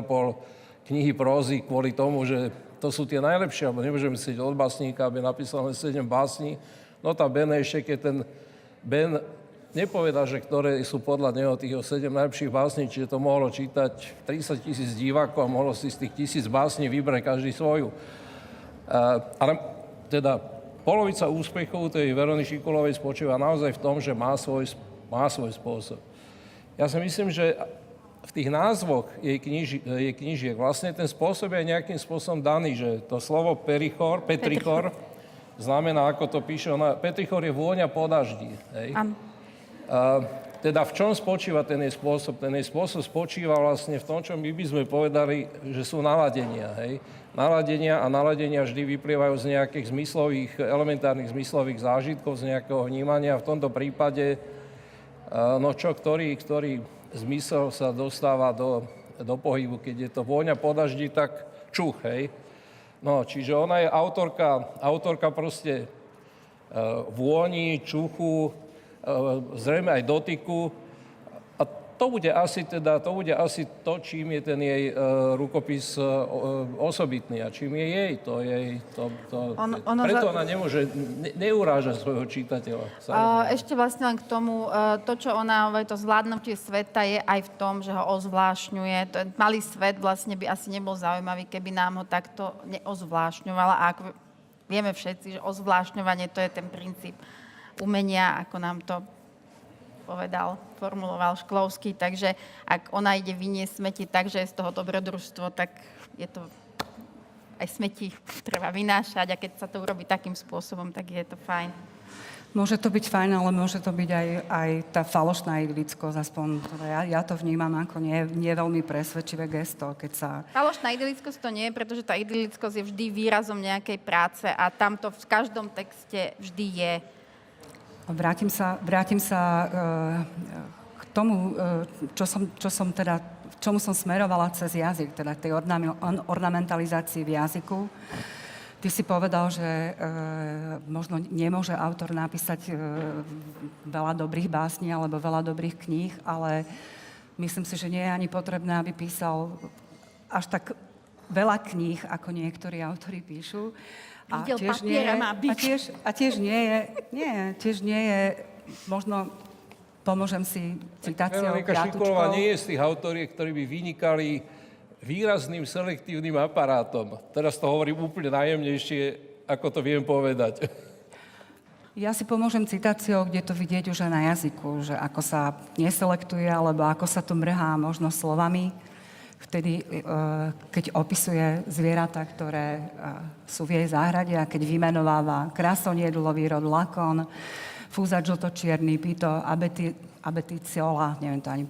knihy prózy kvôli tomu, že to sú tie najlepšie, alebo nemôžeme si od básnika, aby napísal len 7 básní. No tá Ben ešte, keď ten Ben nepovedal, že ktoré sú podľa neho tých 7 najlepších básní, čiže to mohlo čítať 30 tisíc divákov a mohlo si z tých tisíc básní vybrať každý svoju. Ale teda polovica úspechov tej Verony Šikulovej spočíva naozaj v tom, že má svoj, má svoj spôsob. Ja si myslím, že v tých názvoch jej, kniži, jej knižiek vlastne ten spôsob je nejakým spôsobom daný, že to slovo perichor, petrichor, znamená, ako to píše ona, petrichor je vôňa po daždi. Hej? A, teda v čom spočíva ten jej spôsob? Ten jej spôsob spočíva vlastne v tom, čo my by sme povedali, že sú naladenia. Hej? Naladenia a naladenia vždy vyplývajú z nejakých zmyslových, elementárnych zmyslových zážitkov, z nejakého vnímania. V tomto prípade, no čo, ktorý, ktorý zmysel sa dostáva do do pohybu. Keď je to vôňa po daždi, tak čuch, hej. No, čiže ona je autorka, autorka proste e, vôni, čuchu, e, zrejme aj dotyku. To bude asi teda, to bude asi to, čím je ten jej e, rukopis o- osobitný a čím je jej. To jej to, to, Ono- ono preto za- ona nemôže, ne, neuráža svojho čitateľa. A samozrejme. ešte vlastne len k tomu, e, to, čo ona to zvládnutie sveta je aj v tom, že ho ozvlášňuje. Ten malý svet vlastne by asi nebol zaujímavý, keby nám ho takto neozvlášňovala. A ako vieme všetci, že ozvlášňovanie to je ten princíp umenia, ako nám to povedal, formuloval Šklovský. Takže ak ona ide vyniesť smeti tak, že je z toho dobrodružstvo, tak je to aj smeti treba vynášať a keď sa to urobí takým spôsobom, tak je to fajn. Môže to byť fajn, ale môže to byť aj, aj tá falošná idylickosť, aspoň teda ja, ja to vnímam ako nie, nie veľmi presvedčivé gesto, keď sa... Falošná idylickosť to nie je, pretože tá idylickosť je vždy výrazom nejakej práce a tam to v každom texte vždy je. Vrátim sa, vrátim sa e, k tomu, e, čo som, čo som teda, čomu som smerovala cez jazyk, teda tej ornamentalizácii v jazyku. Ty si povedal, že e, možno nemôže autor napísať e, veľa dobrých básní alebo veľa dobrých kníh, ale myslím si, že nie je ani potrebné, aby písal až tak veľa kníh, ako niektorí autori píšu. Videl papiera má byť. a tiež, a tiež nie je, nie, tiež nie je, možno pomôžem si citáciou Veronika Šikulová nie je z tých autoriek, ktorí by vynikali výrazným selektívnym aparátom. Teraz to hovorím úplne najjemnejšie, ako to viem povedať. Ja si pomôžem citáciou, kde to vidieť už aj na jazyku, že ako sa neselektuje, alebo ako sa to mrhá možno slovami, vtedy, e, keď opisuje zvieratá, ktoré e, sú v jej záhrade a keď vymenováva krásoniedlový rod lakon, fúza žltočierny, pito, abeti, abeticiola, neviem to ani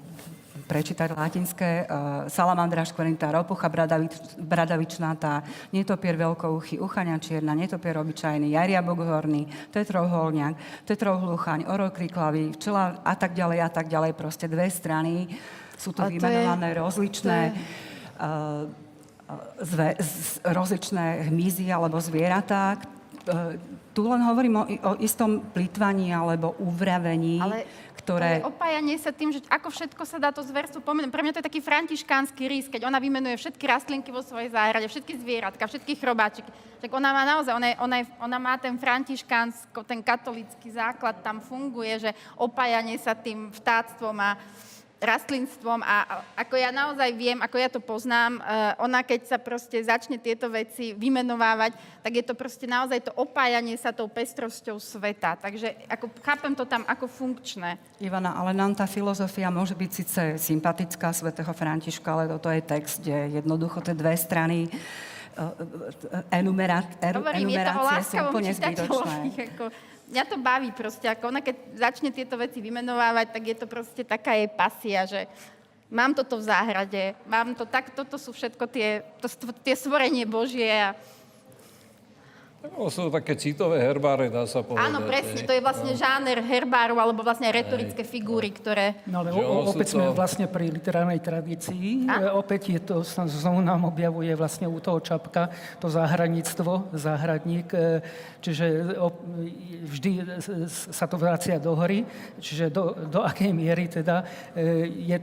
prečítať latinské, uh, salamandra škvrnitá, ropucha bradavič, bradavičnatá, netopier veľkouchy, uchania čierna, netopier obyčajný, jaria boghorný, tetrovholňak, tetrovhluchaň, orol kriklavý, včela a tak ďalej a tak ďalej, proste dve strany. Sú tu Ale to je- vymenované rozličné je- uh, zve, z, rozličné hmyzy alebo zvieratá. Uh, tu len hovorím o, o istom plýtvaní alebo uvravení, Ale ktoré... To je opájanie sa tým, že ako všetko sa dá to zverstvo pomenúť. Pre mňa to je taký františkánsky rys, keď ona vymenuje všetky rastlinky vo svojej záhrade, všetky zvieratka, všetky chrobáčiky. Tak ona má naozaj, ona, je, ona, je, ona má ten františkánsko, ten katolický základ tam funguje, že opájanie sa tým vtáctvom a rastlinstvom a ako ja naozaj viem, ako ja to poznám, eh, ona keď sa proste začne tieto veci vymenovávať, tak je to proste naozaj to opájanie sa tou pestrosťou sveta. Takže ako, chápem to tam ako funkčné. Ivana, ale nám tá filozofia môže byť síce sympatická svätého Františka, ale toto je text, kde jednoducho tie dve strany eh, enumerá, eru, Hovorím, enumerácie sú úplne zbytočné. Ako, mňa to baví proste, ako ona keď začne tieto veci vymenovávať, tak je to proste taká jej pasia, že mám toto v záhrade, mám to tak, toto sú všetko tie, to, tie stvorenie Božie a To sú také citové herbáre, dá sa povedať. Áno, presne, to je vlastne žáner herbárov, alebo vlastne retorické figúry, ktoré... No ale o, opäť to- sme vlastne pri literárnej tradícii. A? Opäť je to, znovu nám objavuje vlastne u toho Čapka to záhradníctvo, záhradník, e, čiže vždy sa to vracia do hory, čiže do, do akej miery teda e, je,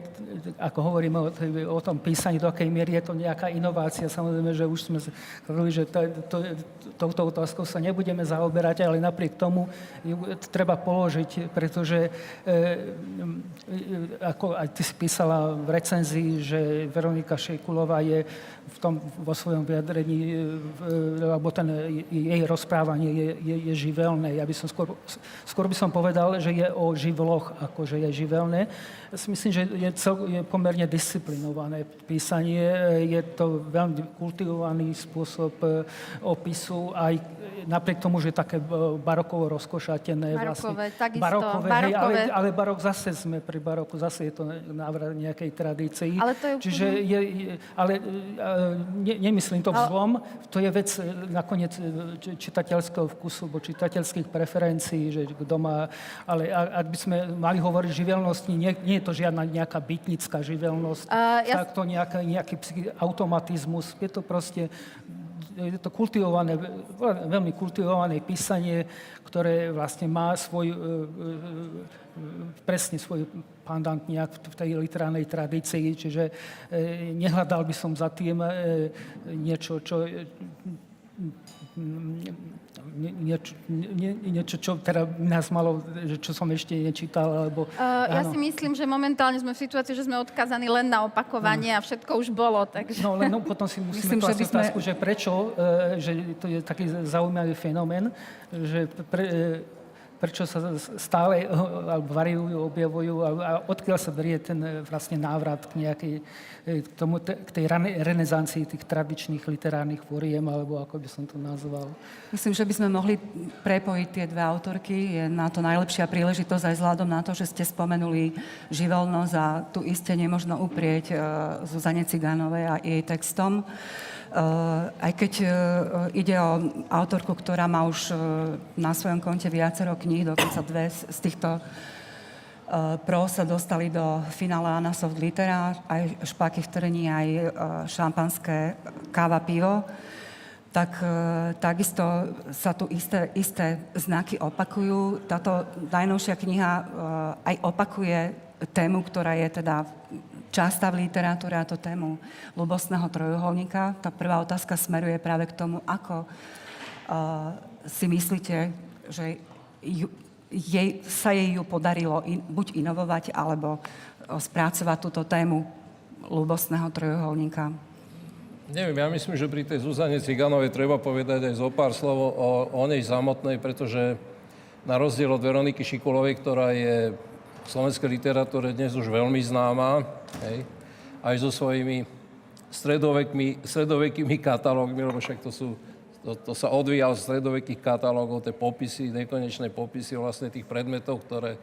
ako hovoríme o, o tom písaní, do akej miery je to nejaká inovácia. Samozrejme, že už sme hovorili, že to, to, touto otázkou sa nebudeme zaoberať, ale napriek tomu ju treba položiť, pretože e, e, ako aj ty si písala v recenzii, že Veronika Šejkulová je v tom, vo svojom vyjadrení, e, v- lebo ten jej rozprávanie je, je, je živelné. Ja by som skôr, skôr by som povedal, že je o živloch, ako že je živelné. Ja si myslím, že je, cel, je pomerne disciplinované písanie. Je to veľmi kultivovaný spôsob e, opisu, aj napriek tomu, že také e, barokovo rozkošatené. Barokové, vlastne, takisto, barokové, hej, ale, barokové. ale barok zase sme pri baroku, zase je to návrat nejakej tradícii. Ale to je úplne- Čiže je, je, ale e, ne, nemyslím to vzlom, to je vec e, nakoniec e, či- čitateľského vkusu, alebo čitateľských preferencií, že kto má, ale ak by sme mali hovoriť živelnosti, nie, nie je to žiadna nejaká bytnická živelnosť, A ja- tak to nejaká, nejaký automatizmus, je to proste je to kultivované, veľmi kultivované písanie, ktoré vlastne má svoj, e, presne svoj pandant nejak v tej literárnej tradícii, čiže e, nehľadal by som za tým e, niečo, čo nie, niečo, nie, niečo, čo teda nás malo, že čo som ešte nečítal, alebo... Uh, ja áno. si myslím, že momentálne sme v situácii, že sme odkazaní len na opakovanie a všetko už bolo, takže... No, len no, potom si musíme Myslím, že sme- otázku, že prečo, e, že to je taký zaujímavý fenomén, že pre, e, prečo sa stále e, alebo variujú, objavujú a, odkiaľ sa berie ten e, vlastne návrat k nejakej, e, k, tomu, k tej renesancii tých tradičných literárnych fóriem, alebo ako by som to nazval. Myslím, že by sme mohli prepojiť tie dve autorky. Je na to najlepšia príležitosť aj vzhľadom na to, že ste spomenuli živelnosť a tu iste nemožno uprieť Zuzane Cigánovej a jej textom. Uh, aj keď uh, ide o autorku, ktorá má už uh, na svojom konte viacero kníh, dokonca dve z, týchto Pro sa dostali do finále Anna Soft Litera, aj špáky v trení, aj šampanské káva, pivo. Tak takisto sa tu isté, isté znaky opakujú. Táto najnovšia kniha aj opakuje tému, ktorá je teda častá v literatúre, a to tému ľubostného trojuholníka. Tá prvá otázka smeruje práve k tomu, ako uh, si myslíte, že ju, jej, sa jej ju podarilo in, buď inovovať, alebo o, spracovať túto tému ľubostného trojuholníka. Neviem, ja myslím, že pri tej Zuzane Ciganovej treba povedať aj zo pár slov o, o nej samotnej, pretože na rozdiel od Veroniky Šikulovej, ktorá je v slovenskej literatúre dnes už veľmi známa, hej, aj so svojimi stredovekmi, stredovekými katalógmi, lebo však to sú to, to sa odvíja od stredovekých katalógov, tie popisy, nekonečné popisy vlastne tých predmetov, ktoré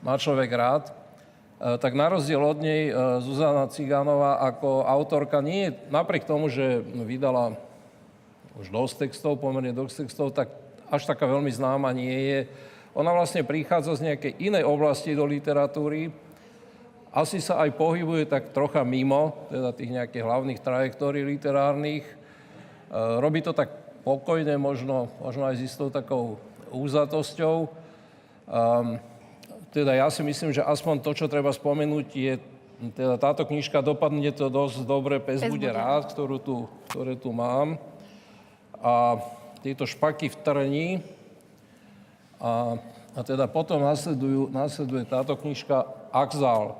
má človek rád. E, tak na rozdiel od nej e, Zuzana Cigánová ako autorka nie je, napriek tomu, že vydala už dosť textov, pomerne dosť textov, tak až taká veľmi známa nie je. Ona vlastne prichádza z nejakej inej oblasti do literatúry, asi sa aj pohybuje tak trocha mimo, teda tých nejakých hlavných trajektórií literárnych. E, Robí to tak pokojne, možno, možno aj s istou takou úzatosťou. Um, teda ja si myslím, že aspoň to, čo treba spomenúť, je teda táto knižka dopadne to dosť dobre, Pes, Pes bude rád, ktorú tu, ktoré tu mám. A tieto špaky v trní. A, a teda potom nasledujú, nasleduje táto knižka Axal.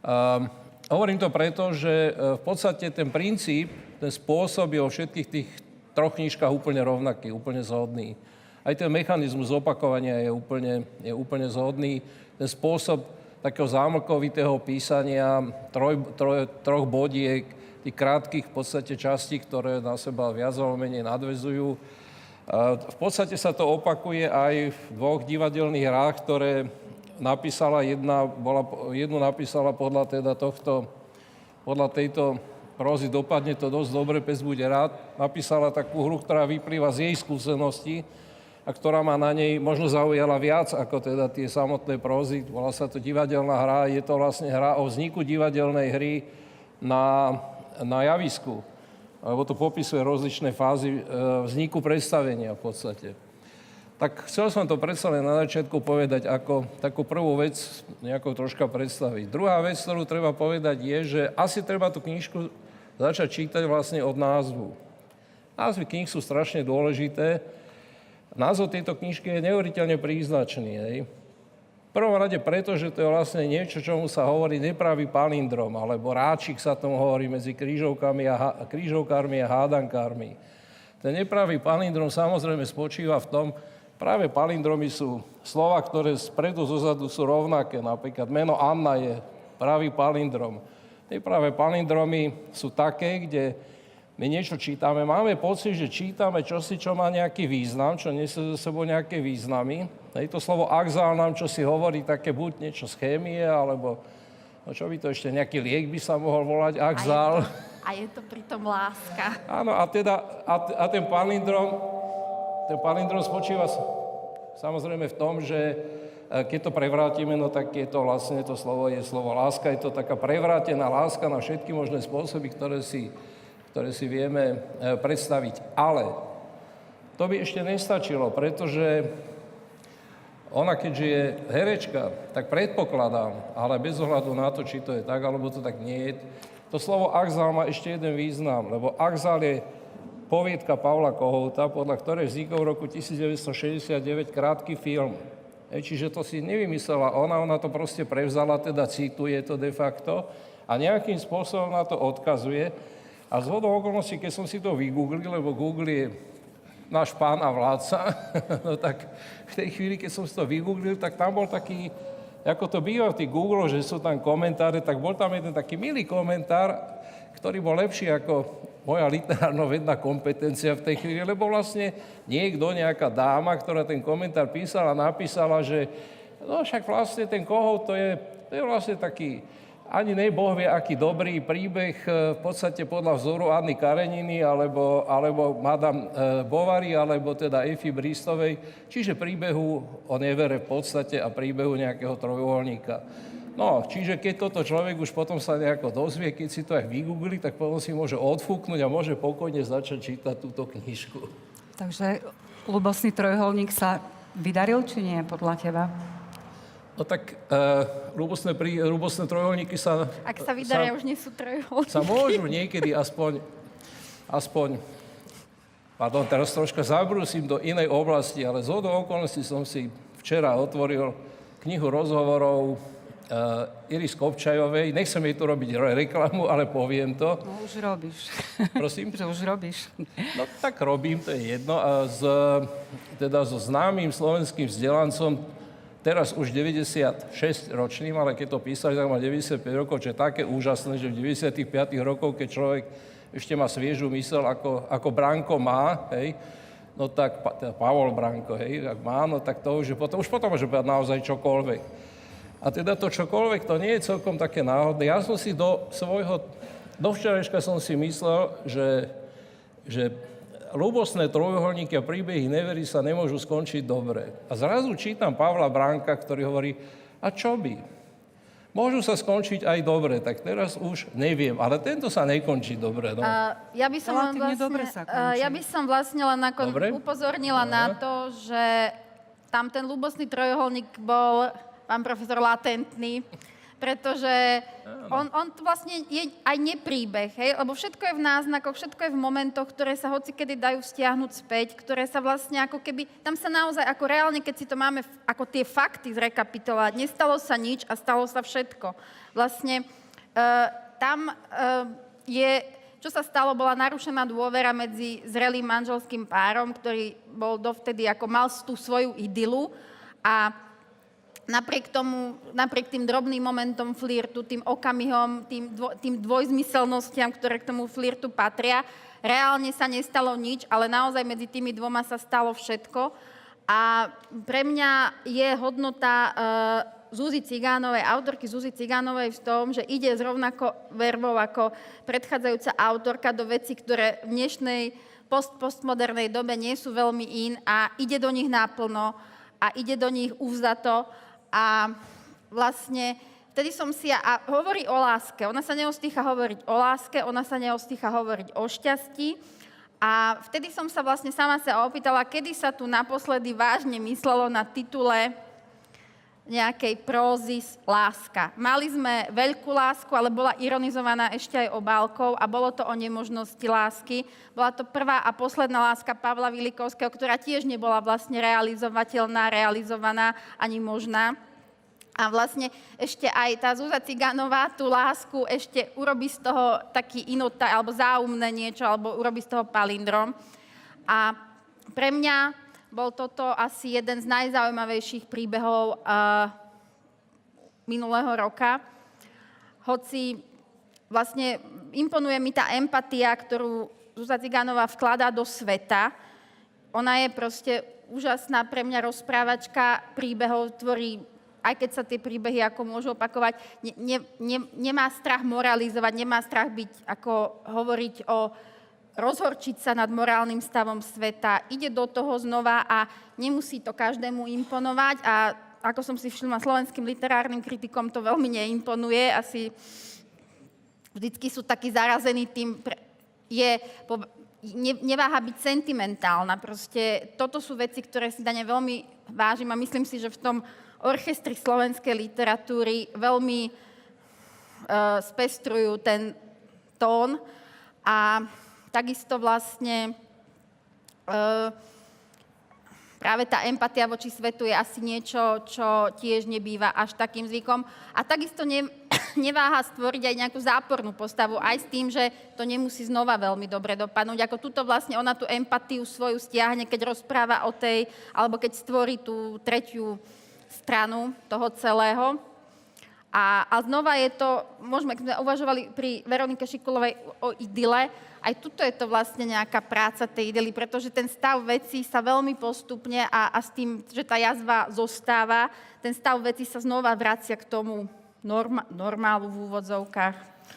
Um, hovorím to preto, že e, v podstate ten princíp, ten spôsob je vo všetkých tých troch knižkách úplne rovnaký, úplne zhodný. Aj ten mechanizmus opakovania je úplne, je úplne zhodný. Ten spôsob takého zámlkovitého písania, troj, troj, troch bodiek, tých krátkých v podstate častí, ktoré na seba viac alebo menej nadvezujú. V podstate sa to opakuje aj v dvoch divadelných hrách, ktoré napísala jedna, bola, jednu napísala podľa teda tohto, podľa tejto prózy dopadne to dosť dobre, pes bude rád. Napísala takú hru, ktorá vyplýva z jej skúseností a ktorá ma na nej možno zaujala viac ako teda tie samotné prózy. Volá sa to divadelná hra, je to vlastne hra o vzniku divadelnej hry na, na javisku. Lebo to popisuje rozličné fázy e, vzniku predstavenia v podstate. Tak chcel som to predsa len na začiatku povedať ako takú prvú vec, nejako troška predstaviť. Druhá vec, ktorú treba povedať, je, že asi treba tú knižku začať čítať vlastne od názvu. Názvy kníh sú strašne dôležité. Názov tejto knižky je neuveriteľne príznačný. Hej. Prvom rade preto, že to je vlastne niečo, čomu sa hovorí nepravý palindrom, alebo ráčik sa tomu hovorí medzi krížovkami a, krížovkármi a hádankármi. Ten nepravý palindrom samozrejme spočíva v tom, práve palindromy sú slova, ktoré spredu zozadu sú rovnaké. Napríklad meno Anna je pravý palindrom. Nepravé palindromy sú také, kde my niečo čítame, máme pocit, že čítame čosi, čo má nejaký význam, čo nesie so sebou nejaké významy. Hej, to slovo axál nám čo si hovorí také buď niečo z chémie, alebo no čo by to ešte, nejaký liek by sa mohol volať, axál. A je to pritom láska. Áno, a teda, a, a ten palindrom, ten palindrom spočíva samozrejme v tom, že e, keď to prevrátime, no tak je to vlastne, to slovo je slovo láska, je to taká prevrátená láska na všetky možné spôsoby, ktoré si ktoré si vieme e, predstaviť. Ale to by ešte nestačilo, pretože ona, keďže je herečka, tak predpokladám, ale bez ohľadu na to, či to je tak, alebo to tak nie je, to slovo axál má ešte jeden význam, lebo axál je poviedka Pavla Kohouta, podľa ktorej vznikol v roku 1969 krátky film. E, čiže to si nevymyslela ona, ona to proste prevzala, teda cituje to de facto a nejakým spôsobom na to odkazuje. A z hodou okolností, keď som si to vygooglil, lebo Google je náš pán a vládca, no tak v tej chvíli, keď som si to vygooglil, tak tam bol taký, ako to býva v tých Google, že sú tam komentáre, tak bol tam jeden taký milý komentár, ktorý bol lepší ako moja literárno-vedná kompetencia v tej chvíli, lebo vlastne niekto, nejaká dáma, ktorá ten komentár písala, napísala, že no však vlastne ten kohov to je, to je vlastne taký ani nej Boh vie, aký dobrý príbeh e, v podstate podľa vzoru Anny Kareniny alebo, alebo Madame Bovary alebo teda Efy Bristovej, čiže príbehu o nevere v podstate a príbehu nejakého trojuholníka. No, čiže keď toto človek už potom sa nejako dozvie, keď si to aj vygoogli, tak potom si môže odfúknuť a môže pokojne začať čítať túto knižku. Takže ľubosný trojuholník sa vydaril, či nie, podľa teba? No tak uh, ľubosné, prí, ľubosné trojuholníky sa... Ak sa vydaria, už nie sú trojuholníky. Sa môžu niekedy aspoň, aspoň pardon, teraz troška zabrúsim do inej oblasti, ale z hodou okolností som si včera otvoril knihu rozhovorov uh, Iris Kopčajovej. Nechcem jej tu robiť reklamu, ale poviem to. No už robíš. Prosím? že už robíš. No tak robím, to je jedno. A s, teda so známym slovenským vzdelancom teraz už 96 ročným, ale keď to písali, tak má 95 rokov, čo je také úžasné, že v 95 rokoch, keď človek ešte má sviežu mysel, ako, ako Branko má, hej, no tak, teda Pavol Branko, hej, ak má, no tak to už, potom, už potom môže povedať naozaj čokoľvek. A teda to čokoľvek, to nie je celkom také náhodné. Ja som si do svojho, do včerajška som si myslel, že, že ľubosné trojuholníky a príbehy neverí sa nemôžu skončiť dobre. A zrazu čítam Pavla Bránka, ktorý hovorí, a čo by? Môžu sa skončiť aj dobre, tak teraz už neviem, ale tento sa nekončí dobre. No. Uh, ja, by som len vlastne, dobre sa uh, ja by som vlastne len ako upozornila dobre. na to, že tam ten ľubosný trojuholník bol pán profesor latentný pretože on, on to vlastne je aj nepríbeh, hej? lebo všetko je v náznakoch, všetko je v momentoch, ktoré sa hoci kedy dajú stiahnuť späť, ktoré sa vlastne ako keby, tam sa naozaj, ako reálne, keď si to máme ako tie fakty zrekapitulovať, nestalo sa nič a stalo sa všetko. Vlastne uh, tam uh, je, čo sa stalo, bola narušená dôvera medzi zrelým manželským párom, ktorý bol dovtedy, ako mal tú svoju idylu a napriek tomu, napriek tým drobným momentom flirtu, tým okamihom, tým, dvo, tým dvojzmyselnostiam, ktoré k tomu flirtu patria, reálne sa nestalo nič, ale naozaj medzi tými dvoma sa stalo všetko. A pre mňa je hodnota uh, Zúzy Cigánovej, autorky Zúzy Cigánovej v tom, že ide z rovnako ako predchádzajúca autorka do veci, ktoré v dnešnej post-postmodernej dobe nie sú veľmi in a ide do nich náplno a ide do nich úvzato a vlastne vtedy som si, a hovorí o láske, ona sa neostýcha hovoriť o láske, ona sa neostýcha hovoriť o šťastí. A vtedy som sa vlastne sama sa opýtala, kedy sa tu naposledy vážne myslelo na titule nejakej prózy láska. Mali sme veľkú lásku, ale bola ironizovaná ešte aj obálkou a bolo to o nemožnosti lásky. Bola to prvá a posledná láska Pavla Vilikovského, ktorá tiež nebola vlastne realizovateľná, realizovaná ani možná. A vlastne ešte aj tá Zúza Ciganová tú lásku ešte urobí z toho taký inota, alebo záumné niečo, alebo urobí z toho palindrom. A pre mňa bol toto asi jeden z najzaujímavejších príbehov uh, minulého roka. Hoci vlastne imponuje mi tá empatia, ktorú Zuzá Cigánová vkladá do sveta. Ona je proste úžasná pre mňa rozprávačka príbehov, tvorí aj keď sa tie príbehy ako môžu opakovať, ne, ne, ne, nemá strach moralizovať, nemá strach byť, ako hovoriť o rozhorčiť sa nad morálnym stavom sveta, ide do toho znova a nemusí to každému imponovať a ako som si všimla, slovenským literárnym kritikom to veľmi neimponuje, asi vždycky sú takí zarazení tým, je, ne, neváha byť sentimentálna. Proste toto sú veci, ktoré si dane veľmi vážim a myslím si, že v tom orchestri slovenskej literatúry veľmi uh, spestrujú ten tón a takisto vlastne uh, práve tá empatia voči svetu je asi niečo, čo tiež nebýva až takým zvykom. A takisto ne, neváha stvoriť aj nejakú zápornú postavu, aj s tým, že to nemusí znova veľmi dobre dopadnúť. Ako tuto vlastne ona tú empatiu svoju stiahne, keď rozpráva o tej, alebo keď stvorí tú tretiu stranu toho celého. A, a znova je to, môžeme, keď sme uvažovali pri Veronike Šikulovej o idyle, aj tuto je to vlastne nejaká práca tej idely, pretože ten stav vecí sa veľmi postupne a, a s tým, že tá jazva zostáva, ten stav vecí sa znova vracia k tomu norma, normálu v úvodzovkách.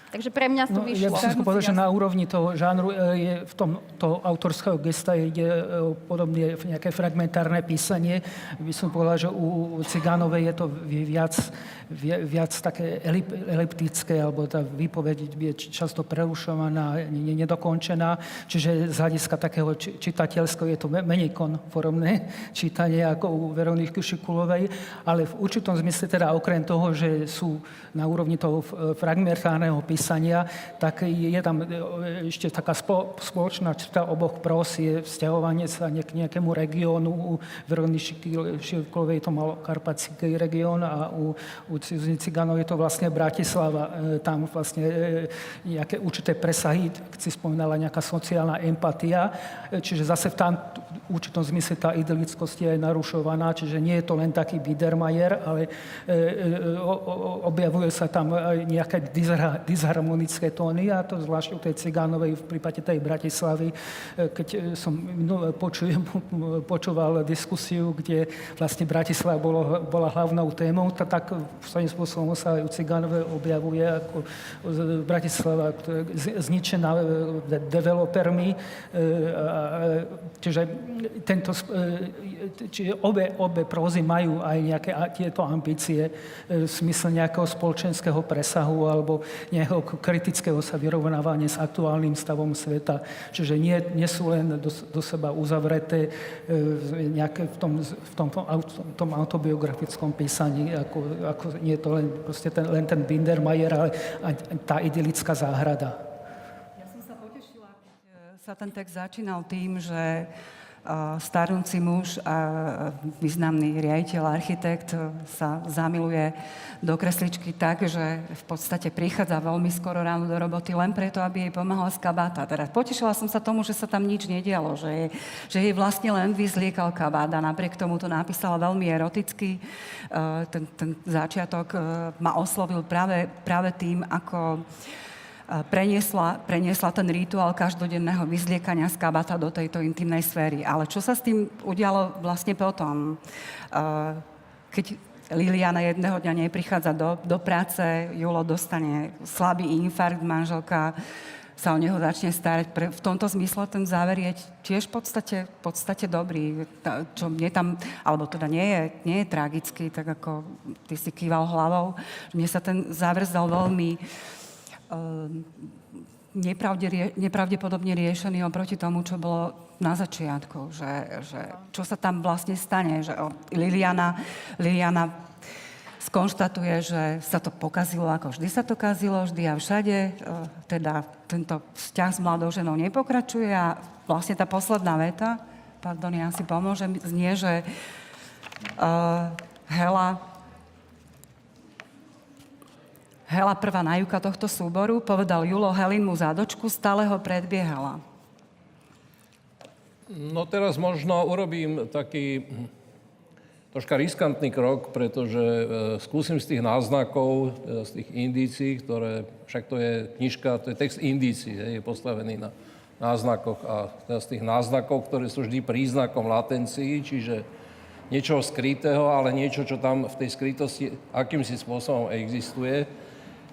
Takže pre mňa to no, vyšlo. Ja by som povedal, že na úrovni toho žánru e, je v tom toho autorského gesta ide e, podobne nejaké fragmentárne písanie. By som povedal, že u Cigánovej je to viac, viac také eliptické, alebo tá výpoveď je často prerušovaná, nedokončená. Čiže z hľadiska takého čitateľského je to menej konformné čítanie ako u Veroniky Šikulovej, ale v určitom zmysle teda okrem toho, že sú na úrovni toho fragmentárneho písania, písania, tak je tam e, ešte taká spoločná črta oboch pros, je vzťahovanie sa k nejakému regiónu. U Verony Šivkovej to mal Karpatský región a u, u Ciganov je to vlastne Bratislava. E, tam vlastne e, nejaké určité presahy, keď si spomínala nejaká sociálna empatia, čiže zase tam určitom zmysle tá idylickosť je aj narušovaná, čiže nie je to len taký Biedermajer, ale objavuje sa tam aj nejaké disharmonické tóny a to zvlášť u tej Cigánovej v prípade tej Bratislavy, e, keď e, som počujem, počúval diskusiu, kde vlastne Bratislava bolo, bola hlavnou témou, tak svojím spôsobom sa aj u Cigánovej objavuje ako Bratislava zničená e, developermi. Čiže tento, čiže obe, obe prózy majú aj nejaké tieto ambície v smysle nejakého spoločenského presahu alebo nejakého kritického sa vyrovnávania s aktuálnym stavom sveta. Čiže nie, nie sú len do, do seba uzavreté e, nejaké v tom, v tom, v tom autobiografickom písaní, ako, ako nie je to len, ten, len ten Bindermajer, ale aj tá idylická záhrada. E, sa ten text začínal tým, že starnúci muž a významný riaditeľ, architekt sa zamiluje do kresličky tak, že v podstate prichádza veľmi skoro ráno do roboty len preto, aby jej pomáhala z kabáta. Teda potešila som sa tomu, že sa tam nič nedialo, že, je, že jej vlastne len vyzliekal kabát a napriek tomu to napísala veľmi eroticky. Ten, ten začiatok ma oslovil práve, práve tým, ako preniesla, preniesla ten rituál každodenného vyzliekania z kabata do tejto intimnej sféry. Ale čo sa s tým udialo vlastne potom? Keď Liliana jedného dňa neprichádza do, do práce, Julo dostane slabý infarkt, manželka sa o neho začne starať. Pre, v tomto zmysle ten záver je tiež v podstate, v podstate dobrý. Čo mne tam, alebo teda nie je, nie je tragický, tak ako ty si kýval hlavou. Mne sa ten záver zdal veľmi Ehm, nepravdepodobne riešený oproti tomu, čo bolo na začiatku, že, že čo sa tam vlastne stane, že Liliana, Liliana skonštatuje, že sa to pokazilo, ako vždy sa to kazilo, vždy a všade, ehm, teda tento vzťah s mladou ženou nepokračuje a vlastne tá posledná veta, pardon, ja si pomôžem, znie, že uh, Hela Hela prvá najúka tohto súboru, povedal Julo Helin mu zádočku, stále ho predbiehala. No teraz možno urobím taký troška riskantný krok, pretože e, skúsim z tých náznakov, e, z tých indícií, ktoré, však to je knižka, to je text indícií, je, je postavený na náznakoch a teda z tých náznakov, ktoré sú vždy príznakom latencií, čiže niečoho skrytého, ale niečo, čo tam v tej skrytosti akýmsi spôsobom existuje.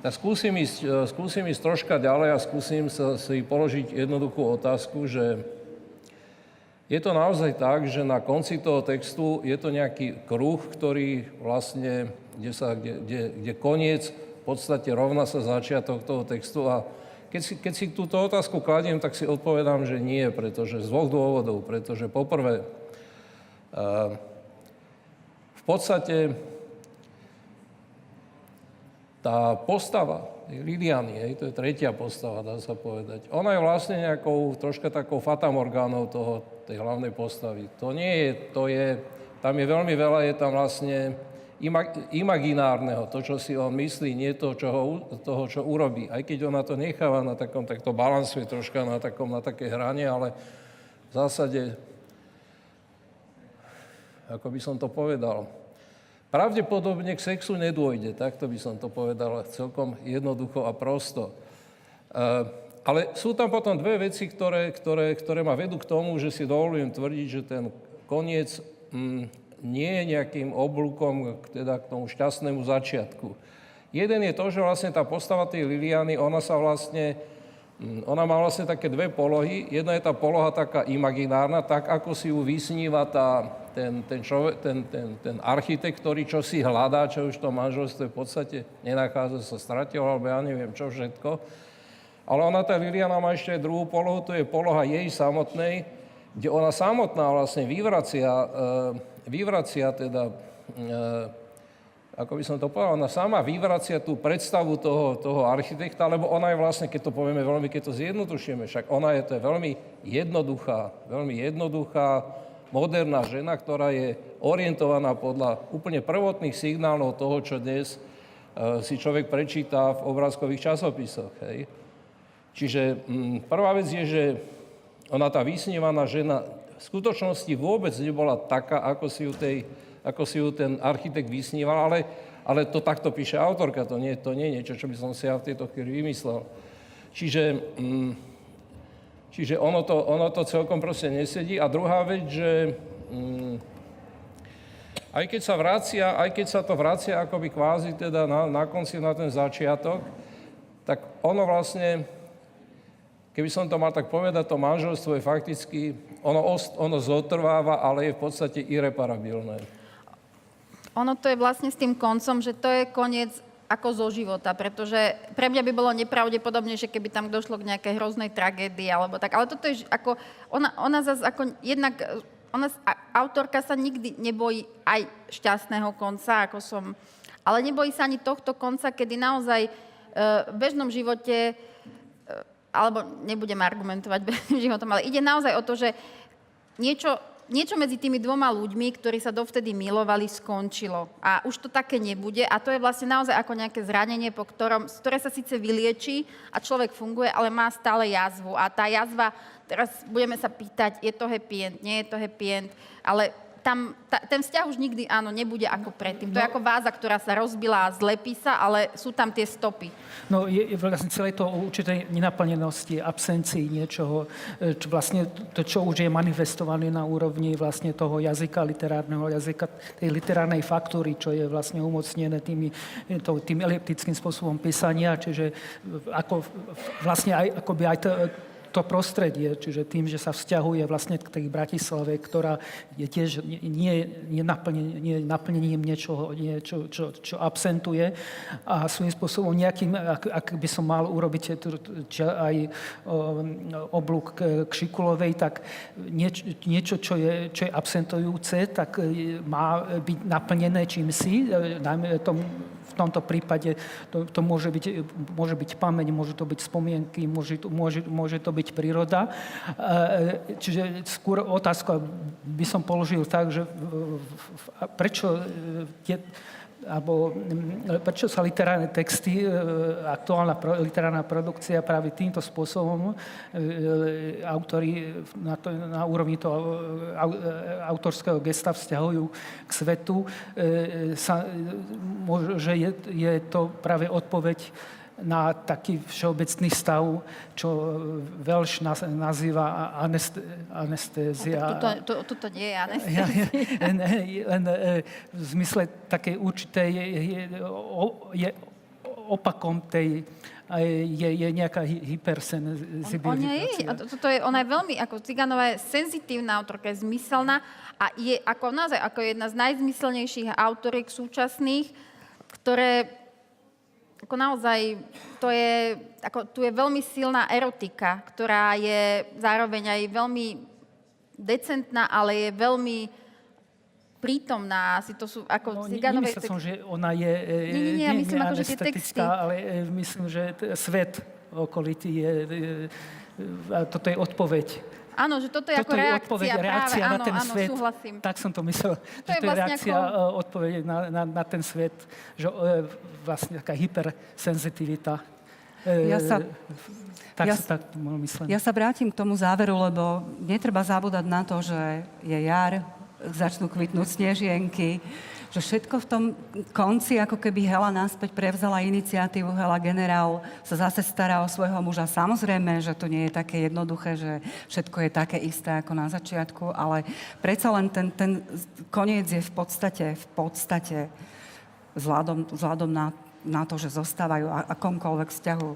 Tak skúsim ísť, e, skúsim ísť troška ďalej a skúsim sa, si položiť jednoduchú otázku, že je to naozaj tak, že na konci toho textu je to nejaký kruh, ktorý vlastne, kde, sa, kde, kde, kde koniec v podstate rovná sa začiatok toho textu a keď si, keď si túto otázku kladiem, tak si odpovedám, že nie, pretože z dvoch dôvodov. Pretože poprvé, v podstate tá postava Liliany, hej, to je tretia postava, dá sa povedať. Ona je vlastne nejakou, troška takou fatamorgánou toho, tej hlavnej postavy. To nie je, to je, tam je veľmi veľa, je tam vlastne imaginárneho, to, čo si on myslí, nie to, čo ho, toho, čo urobí. Aj keď ona to necháva na takom, tak to balansuje troška na, takom, na také hrane, ale v zásade, ako by som to povedal, pravdepodobne k sexu nedôjde, takto by som to povedal celkom jednoducho a prosto. E, ale sú tam potom dve veci, ktoré, ktoré, ktoré ma vedú k tomu, že si dovolujem tvrdiť, že ten koniec mm, nie je nejakým oblúkom teda k tomu šťastnému začiatku. Jeden je to, že vlastne tá postava tej Liliany, ona sa vlastne, mm, ona má vlastne také dve polohy. Jedna je tá poloha taká imaginárna, tak ako si ju vysníva tá, ten, ten, človek, ten, ten, ten architekt, ktorý čo si hľadá, čo už to manželstvo v podstate nenachádza, sa stratil, alebo ja neviem čo všetko. Ale ona, tá Liliana, má ešte druhú polohu, to je poloha jej samotnej, kde ona samotná vlastne vyvracia e, vyvracia teda, e, ako by som to povedal, ona sama vyvracia tú predstavu toho, toho architekta, lebo ona je vlastne, keď to povieme veľmi, keď to zjednodušíme, však ona je, to je veľmi jednoduchá, veľmi jednoduchá, moderná žena, ktorá je orientovaná podľa úplne prvotných signálov toho, čo dnes e, si človek prečíta v obrázkových časopisoch. Hej. Čiže m, prvá vec je, že ona tá vysnívaná žena v skutočnosti vôbec nebola taká, ako si ju, tej, ako si ju ten architekt vysníval, ale, ale to takto píše autorka, to nie, to nie je niečo, čo by som si ja v tejto chvíli vymyslel. Čiže, mm, čiže ono, to, ono to celkom proste nesedí. A druhá vec, že mm, aj keď sa vracia, aj keď sa to vracia akoby kvázi teda na, na konci, na ten začiatok, tak ono vlastne Keby som to mal tak povedať, to manželstvo je fakticky, ono, ono zotrváva, ale je v podstate irreparabilné. Ono to je vlastne s tým koncom, že to je koniec ako zo života, pretože pre mňa by bolo nepravdepodobnejšie, keby tam došlo k nejakej hroznej tragédii alebo tak. Ale toto je ako, ona, ona zase ako jednak, ona, autorka sa nikdy nebojí aj šťastného konca, ako som, ale nebojí sa ani tohto konca, kedy naozaj e, v bežnom živote alebo nebudem argumentovať bežným životom, ale ide naozaj o to, že niečo, niečo medzi tými dvoma ľuďmi, ktorí sa dovtedy milovali, skončilo. A už to také nebude. A to je vlastne naozaj ako nejaké zranenie, po ktorom, ktoré sa síce vylieči a človek funguje, ale má stále jazvu. A tá jazva, teraz budeme sa pýtať, je to happy end, nie je to happy end, ale tam ta, ten vzťah už nikdy áno nebude ako predtým. To no, je ako váza, ktorá sa rozbila a zlepí sa, ale sú tam tie stopy. No je, je vlastne celé to o určitej nenaplnenosti, absencii niečoho, e, čo vlastne to, čo už je manifestované na úrovni vlastne toho jazyka, literárneho jazyka, tej literárnej faktúry, čo je vlastne umocnené tými, to, tým eliptickým spôsobom písania, čiže ako vlastne aj, akoby aj to, to prostredie, čiže tým, že sa vzťahuje vlastne k tej Bratislave, ktorá je tiež nie, nie, naplnením, nie naplnením niečoho, niečo, čo, čo absentuje. A svojím spôsobom nejakým, ak, ak by som mal urobiť aj oblúk k Šikulovej, tak nieč, niečo, čo je, čo je absentujúce, tak e, má byť naplnené čím si, e, najmä tomu tomto prípade to, to môže, byť, môže byť pamäť, môžu to byť spomienky, môže, môže, môže to byť príroda. E, čiže skôr otázka by som položil tak, že prečo tie, alebo mm, prečo sa literárne texty, e, aktuálna pro, literárna produkcia práve týmto spôsobom e, autori na, to, na úrovni toho autorského gesta vzťahujú k svetu, sa, že je, je to práve odpoveď na taký všeobecný stav, čo Welsh naz- nazýva anest- anestézia. Tuto, tu, tuto nie je anestézia. Len, len v zmysle takej určitej je, je, opakom tej je, je nejaká hy- hypersenzibilita. Ona je, a to, to je, ona je veľmi, ako Ciganová je senzitívna autorka, je zmyselná a je ako naozaj ako jedna z najzmyselnejších autoriek súčasných, ktoré ako naozaj, to je, ako, tu je veľmi silná erotika, ktorá je zároveň aj veľmi decentná, ale je veľmi prítomná. Asi to sú ako No, no, Ciganovej... nemyslel som, že ona je e, Nie, nie, nie, ja myslím, ako, že tie texty. ale e, myslím, že svet okolitý je... e, A toto je odpoveď. Áno, že toto je Toto ako je reakcia, odpoveď, práve, reakcia áno, na ten áno, svet. súhlasím. Tak som to myslel. To že je to je vlastne reakcia ako- e, odpovede na, na, na ten svet, že e, vlastne taká hypersenzitivita. E, Ja sa- tak ja sa tak. Ja sa vrátim k tomu záveru, lebo netreba zabúdať na to, že je jar, začnú kvitnúť snežienky, že všetko v tom konci, ako keby Hela náspäť prevzala iniciatívu, Hela generál sa zase stará o svojho muža. Samozrejme, že to nie je také jednoduché, že všetko je také isté ako na začiatku, ale predsa len ten, ten koniec je v podstate, v podstate vzhľadom, na, na to, že zostávajú a- akomkoľvek vzťahu,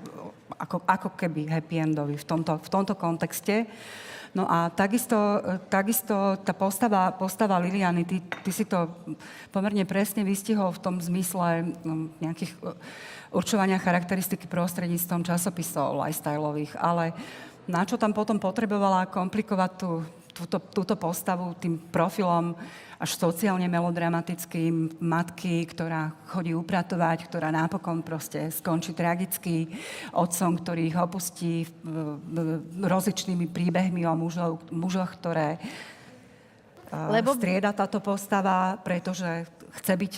ako, ako keby happy endový v tomto, v tomto kontexte. No a takisto, e, takisto tá postava, postava Liliany, ty, ty si to pomerne presne vystihol v tom zmysle no, nejakých e, určovania charakteristiky prostredníctvom časopisov lifestyleových, ale na čo tam potom potrebovala komplikovať tú, túto, túto postavu tým profilom až sociálne melodramatickým matky, ktorá chodí upratovať, ktorá napokon proste skončí tragicky, otcom, ktorý ich opustí rozličnými príbehmi o mužov, mužoch, ktoré Lebo... Lebo- strieda táto postava, pretože chce byť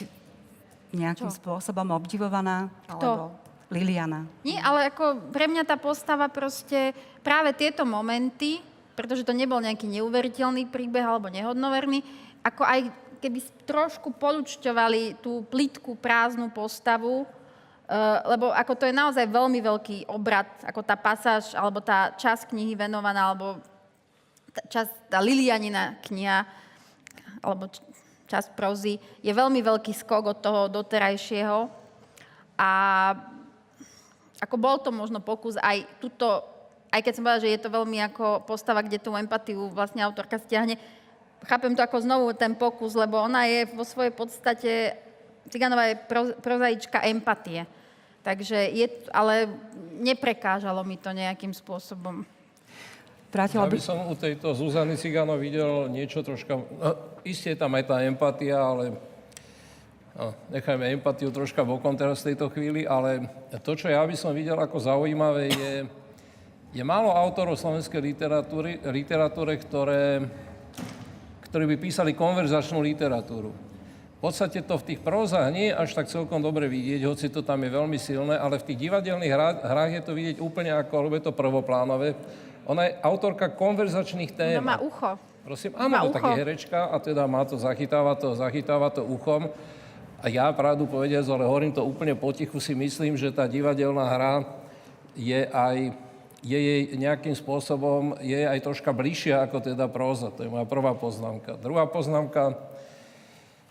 nejakým Čo? spôsobom obdivovaná, alebo Liliana. Nie, ale ako pre mňa tá postava proste práve tieto momenty, pretože to nebol nejaký neuveriteľný príbeh alebo nehodnoverný, ako aj keby trošku polučťovali tú plitku, prázdnu postavu, eh, lebo ako to je naozaj veľmi veľký obrad, ako tá pasáž, alebo tá časť knihy venovaná, alebo tá, časť, tá Lilianina kniha, alebo časť prozy, je veľmi veľký skok od toho doterajšieho. A ako bol to možno pokus aj tuto, aj keď som povedala, že je to veľmi ako postava, kde tú empatiu vlastne autorka stiahne, chápem to ako znovu ten pokus, lebo ona je vo svojej podstate, Ciganová je pro, prozaička empatie. Takže je, ale neprekážalo mi to nejakým spôsobom. Vrátila Ja by... by som u tejto Zuzany Cigano videl niečo troška... No, isté je tam aj tá empatia, ale no, nechajme empatiu troška bokom teraz v tejto chvíli, ale to, čo ja by som videl ako zaujímavé, je, je málo autorov slovenskej literatúry, literatúre, ktoré, ktorí by písali konverzačnú literatúru. V podstate to v tých prózach nie je až tak celkom dobre vidieť, hoci to tam je veľmi silné, ale v tých divadelných hrách, je to vidieť úplne ako, lebo je to prvoplánové. Ona je autorka konverzačných tém. Ona má ucho. Prosím, Má áno, no, tak ucho. je herečka a teda má to, zachytáva to, zachytáva to uchom. A ja pravdu povediac, ale hovorím to úplne potichu, si myslím, že tá divadelná hra je aj je jej nejakým spôsobom, je aj troška bližšia ako teda próza. To je moja prvá poznámka. Druhá poznámka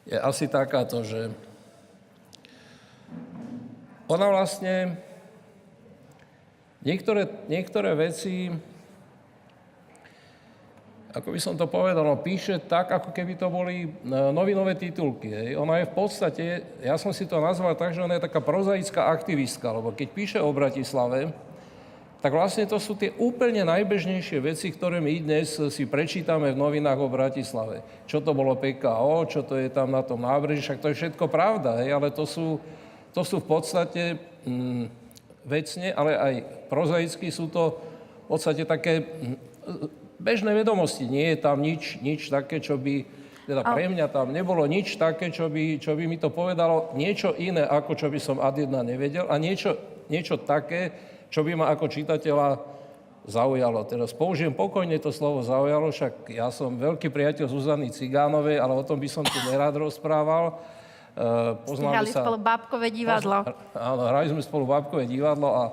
je asi takáto, že ona vlastne niektoré, niektoré veci ako by som to povedal, no, píše tak, ako keby to boli e, novinové titulky. Hej. Ona je v podstate, ja som si to nazval tak, že ona je taká prozaická aktivistka, lebo keď píše o Bratislave, tak vlastne to sú tie úplne najbežnejšie veci, ktoré my dnes si prečítame v novinách o Bratislave. Čo to bolo PKO, čo to je tam na tom nábreží, však to je všetko pravda, hej, ale to sú, to sú v podstate mm, vecne, ale aj prozaicky sú to v podstate také mm, bežné vedomosti. Nie je tam nič, nič také, čo by, teda pre mňa tam nebolo nič také, čo by, čo by mi to povedalo niečo iné, ako čo by som ad jedna nevedel a niečo, niečo také, čo by ma ako čitateľa zaujalo. Teraz použijem pokojne to slovo zaujalo, však ja som veľký priateľ Zuzany Cigánovej, ale o tom by som tu nerád rozprával. poznáme Hrali sa... spolu bábkové divadlo. Áno, hrali sme spolu bábkové divadlo a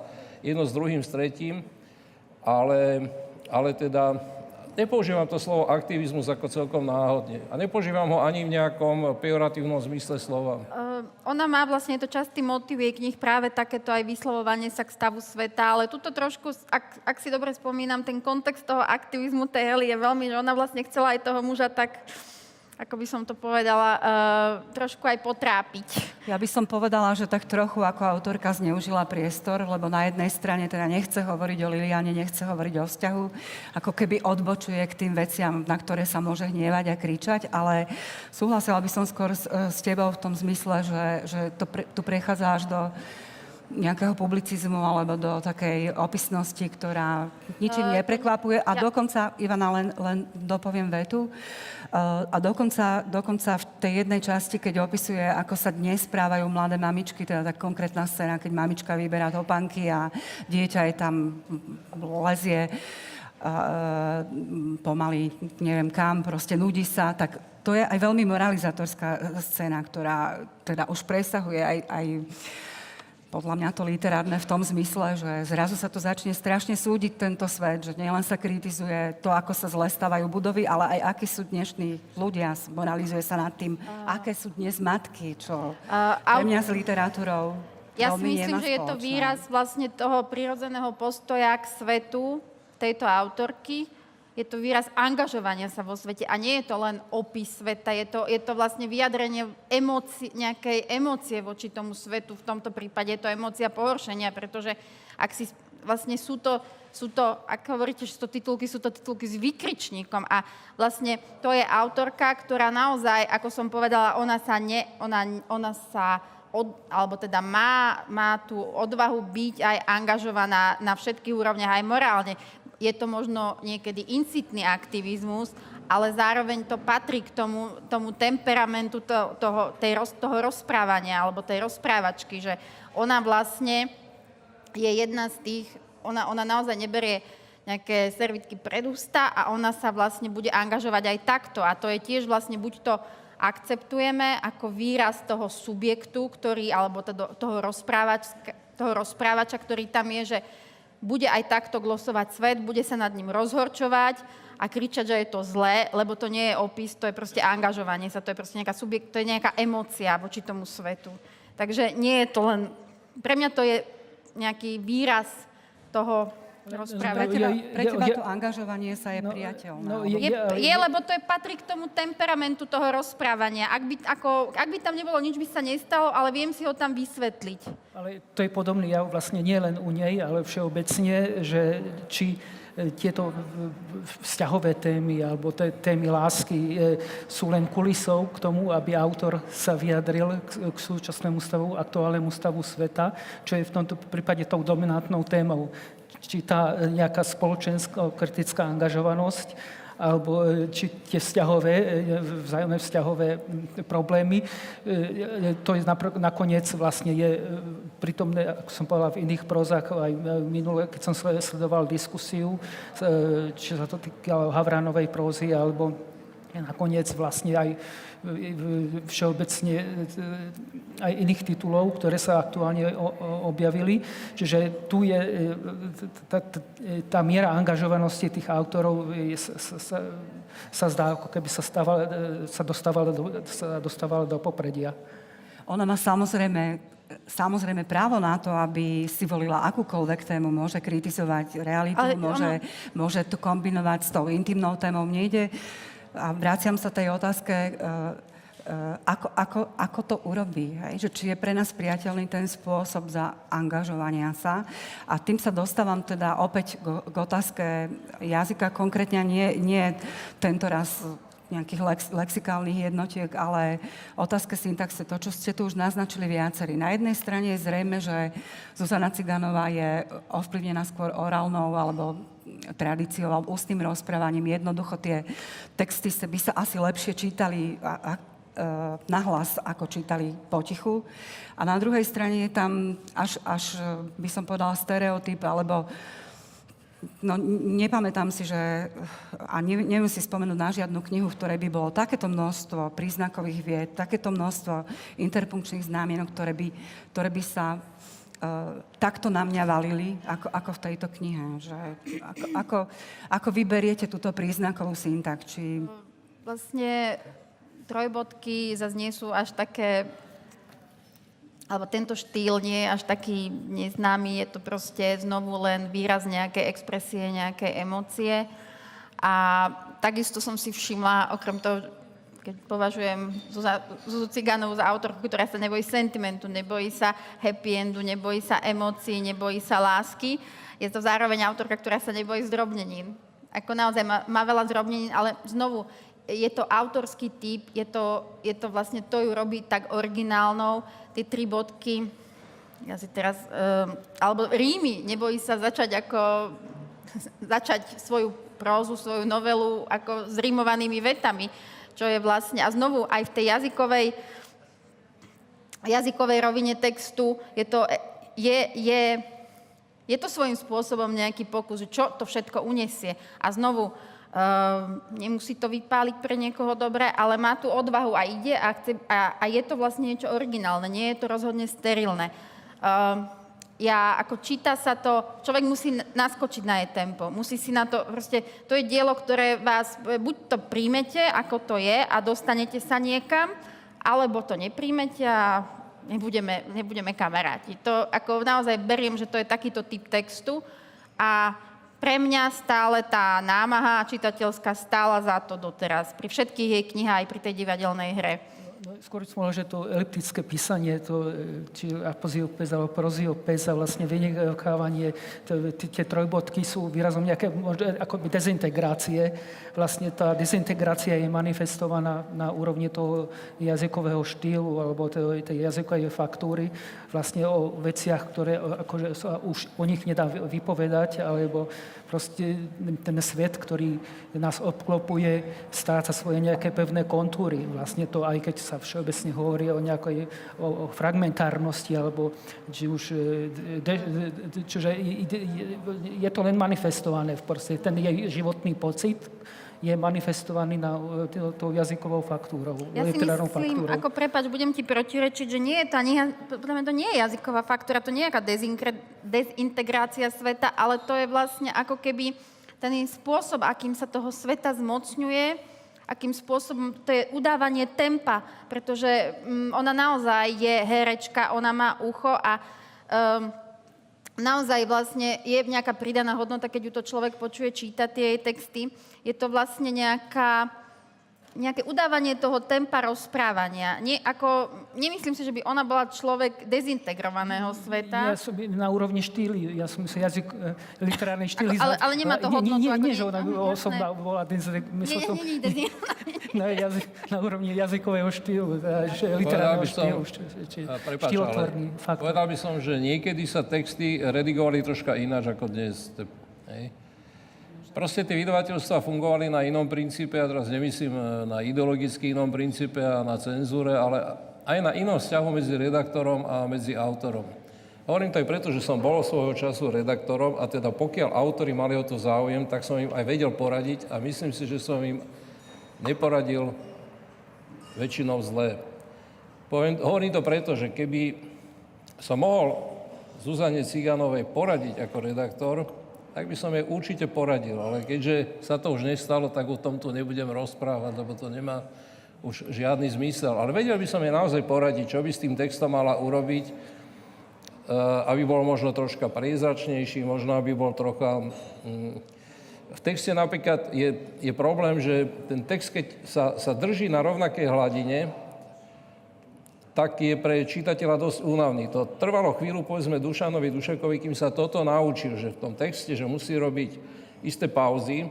jedno s druhým, s tretím, ale, ale teda nepoužívam to slovo aktivizmus ako celkom náhodne. A nepoužívam ho ani v nejakom pejoratívnom zmysle slova. Uh, ona má vlastne, to častý motiv jej knih práve takéto aj vyslovovanie sa k stavu sveta, ale tuto trošku, ak, ak si dobre spomínam, ten kontext toho aktivizmu tej je veľmi, že ona vlastne chcela aj toho muža tak ako by som to povedala, uh, trošku aj potrápiť. Ja by som povedala, že tak trochu ako autorka zneužila priestor, lebo na jednej strane teda nechce hovoriť o Liliane, nechce hovoriť o vzťahu, ako keby odbočuje k tým veciam, na ktoré sa môže hnievať a kričať, ale súhlasila by som skôr s, e, s tebou v tom zmysle, že, že to pre, tu prechádza až do nejakého publicizmu alebo do takej opisnosti, ktorá ničím uh, neprekvapuje. A ja. dokonca, Ivana, len, len dopoviem vetu, uh, a dokonca, dokonca v tej jednej časti, keď opisuje, ako sa dnes správajú mladé mamičky, teda tá konkrétna scéna, keď mamička vyberá topanky a dieťa je tam, lezie uh, pomaly, neviem kam, proste nudí sa, tak to je aj veľmi moralizatorská scéna, ktorá teda už presahuje aj, aj podľa mňa to literárne v tom zmysle, že zrazu sa to začne strašne súdiť tento svet, že nielen sa kritizuje to, ako sa zle stavajú budovy, ale aj akí sú dnešní ľudia. Moralizuje sa nad tým, uh, aké sú dnes matky, čo uh, pre mňa s literatúrou Ja si myslím, že je to výraz vlastne toho prirodzeného postoja k svetu tejto autorky, je to výraz angažovania sa vo svete a nie je to len opis sveta, je to, je to vlastne vyjadrenie emoci, nejakej emócie voči tomu svetu. V tomto prípade je to emócia pohoršenia, pretože ak si vlastne sú to, sú to, ak hovoríte, že sú to titulky, sú to titulky s vykričníkom a vlastne to je autorka, ktorá naozaj, ako som povedala, ona sa, ne, ona, ona sa od, alebo teda má, má tú odvahu byť aj angažovaná na všetkých úrovniach, aj morálne je to možno niekedy incitný aktivizmus, ale zároveň to patrí k tomu, tomu temperamentu to, toho, tej, toho rozprávania alebo tej rozprávačky, že ona vlastne je jedna z tých, ona, ona naozaj neberie nejaké servitky pred ústa a ona sa vlastne bude angažovať aj takto. A to je tiež vlastne buď to akceptujeme ako výraz toho subjektu, ktorý, alebo toho, toho, rozprávač, toho rozprávača, ktorý tam je, že bude aj takto glosovať svet, bude sa nad ním rozhorčovať a kričať, že je to zlé, lebo to nie je opis, to je proste angažovanie sa, to je proste nejaká subjekt, to je nejaká emócia voči tomu svetu. Takže nie je to len, pre mňa to je nejaký výraz toho rozprávať. Pre teba, pre teba to angažovanie sa je no, priateľné. No, je, je, je, lebo to je, patrí k tomu temperamentu toho rozprávania. Ak by, ako, ak by tam nebolo, nič by sa nestalo, ale viem si ho tam vysvetliť. Ale to je podobný jav vlastne nie len u nej, ale všeobecne, že či e, tieto vzťahové témy alebo témy lásky e, sú len kulisou k tomu, aby autor sa vyjadril k, k súčasnému stavu, aktuálnemu stavu sveta, čo je v tomto prípade tou dominantnou témou či tá nejaká spoločenská kritická angažovanosť, alebo e, či tie vzťahové, e, vzájomné vzťahové problémy. E, to je nakoniec vlastne je prítomné, ako som povedal, v iných prozách, aj minule, keď som sledoval diskusiu, či sa to týkalo Havranovej prózy, alebo nakoniec vlastne aj všeobecne e, aj iných titulov, ktoré sa aktuálne objavili. Čiže tu je e, tá, tá miera angažovanosti tých autorov je, sa, sa, sa zdá, ako keby sa, stávala, e, sa, dostávala do, sa dostávala do popredia. Ona má samozrejme, samozrejme právo na to, aby si volila akúkoľvek tému, môže kritizovať realitu, Ale môže, ona... môže to kombinovať s tou intimnou témou. Mne ide a vraciam sa tej otázke, e, e, ako, ako, ako to urobí, hej? Že či je pre nás priateľný ten spôsob za angažovania sa. A tým sa dostávam teda opäť k, k otázke jazyka, konkrétne nie, nie tento raz nejakých lex, lexikálnych jednotiek, ale otázka syntaxe, to, čo ste tu už naznačili viacerí. Na jednej strane je zrejme, že Zuzana Ciganová je ovplyvnená skôr orálnou alebo tradíciou alebo ústnym rozprávaním. Jednoducho tie texty by sa asi lepšie čítali a, a, e, nahlas, ako čítali potichu. A na druhej strane je tam až, až by som povedala, stereotyp alebo no, nepamätám si, že, a ne, neviem si spomenúť na žiadnu knihu, v ktorej by bolo takéto množstvo príznakových vied, takéto množstvo interpunkčných známienok, ktoré by, ktoré by sa takto na mňa valili, ako, ako v tejto knihe. Že ako, ako, ako vyberiete túto príznakovú syntax? Či... Vlastne trojbodky zase nie sú až také alebo tento štýl nie je až taký neznámy, je to proste znovu len výraz nejaké expresie, nejaké emócie. A takisto som si všimla, okrem toho, keď považujem Zuzu Ciganovú za autorku, ktorá sa nebojí sentimentu, nebojí sa happy endu, nebojí sa emócií, nebojí sa lásky, je to zároveň autorka, ktorá sa nebojí zdrobnením. Ako naozaj má, má veľa zdrobnenín, ale znovu, je to autorský typ, je to, je to vlastne, to ju robí tak originálnou, tie tri bodky, ja si teraz, um, alebo rímy, nebojí sa začať ako, začať svoju prózu, svoju novelu ako s rímovanými vetami, čo je vlastne, a znovu aj v tej jazykovej, jazykovej rovine textu je to, je, je, je to svojím spôsobom nejaký pokus, čo to všetko unesie. A znovu, Uh, nemusí to vypáliť pre niekoho dobre, ale má tu odvahu a ide a, chce, a, a je to vlastne niečo originálne, nie je to rozhodne sterilné. Uh, ja, ako číta sa to, človek musí naskočiť na jej tempo, musí si na to, proste, to je dielo, ktoré vás, buď to príjmete, ako to je a dostanete sa niekam, alebo to nepríjmete a nebudeme, nebudeme kamaráti. To ako naozaj beriem, že to je takýto typ textu a pre mňa stále tá námaha čitateľská stála za to doteraz. Pri všetkých jej knihách, aj pri tej divadelnej hre. No, skôr som že to eliptické písanie, to, e, či apoziopes alebo proziopes a vlastne vynechávanie, tie trojbodky sú výrazom nejaké možno, akoby dezintegrácie. Vlastne tá dezintegrácia je manifestovaná na úrovni toho jazykového štýlu alebo tej jazykovej faktúry, vlastne o veciach, ktoré akože sa už o nich nedá vypovedať, alebo proste ten svet, ktorý nás obklopuje, stráca svoje nejaké pevné kontúry. Vlastne to, aj keď sa všeobecne hovorí o nejakej o, o fragmentárnosti, alebo či už, e, de, de, čiže je to len manifestované v proste, ten jej životný pocit, je manifestovaný na e, tou jazykovou faktúrou, ja literárnou myslím, faktúrou. ako prepač, budem ti protirečiť, že nie je tá, podľa mňa to nie je jazyková faktúra, to nie je nejaká dezintegrácia sveta, ale to je vlastne ako keby ten spôsob, akým sa toho sveta zmocňuje, akým spôsobom, to je udávanie tempa, pretože um, ona naozaj je herečka, ona má ucho a um, naozaj vlastne je nejaká pridaná hodnota, keď ju to človek počuje čítať tie jej texty. Je to vlastne nejaká nejaké udávanie toho tempa rozprávania. Nie, ako, nemyslím si, že by ona bola človek dezintegrovaného sveta. Ja som na úrovni štýly, ja som si jazyk, e, literárny štýl. Ale, ale nemá to hodnotu. Nie, nie, nie, že ona osobná bola dezintegrovaná. Nie, nie, nie, nie, na, jazyk, na úrovni jazykového štýlu, literárneho štýlu. Štýlotvorný faktor. Povedal by som, že niekedy sa texty redigovali troška ináč ako dnes. Hej. Proste tie vydavateľstva fungovali na inom princípe, a teraz nemyslím e, na ideologicky inom princípe a na cenzúre, ale aj na inom vzťahu medzi redaktorom a medzi autorom. Hovorím to aj preto, že som bol svojho času redaktorom a teda pokiaľ autori mali o to záujem, tak som im aj vedel poradiť a myslím si, že som im neporadil väčšinou zlé. Poviem, hovorím to preto, že keby som mohol Zuzane Ciganovej poradiť ako redaktor, tak by som jej určite poradil. Ale keďže sa to už nestalo, tak o tom tu nebudem rozprávať, lebo to nemá už žiadny zmysel. Ale vedel by som jej naozaj poradiť, čo by s tým textom mala urobiť, eh, aby bol možno troška priezračnejší, možno aby bol trocha... Mm, v texte napríklad je, je problém, že ten text, keď sa, sa drží na rovnakej hladine, tak je pre čitateľa dosť únavný. To trvalo chvíľu, povedzme, Dušanovi Dušekovi, kým sa toto naučil, že v tom texte, že musí robiť isté pauzy, eh,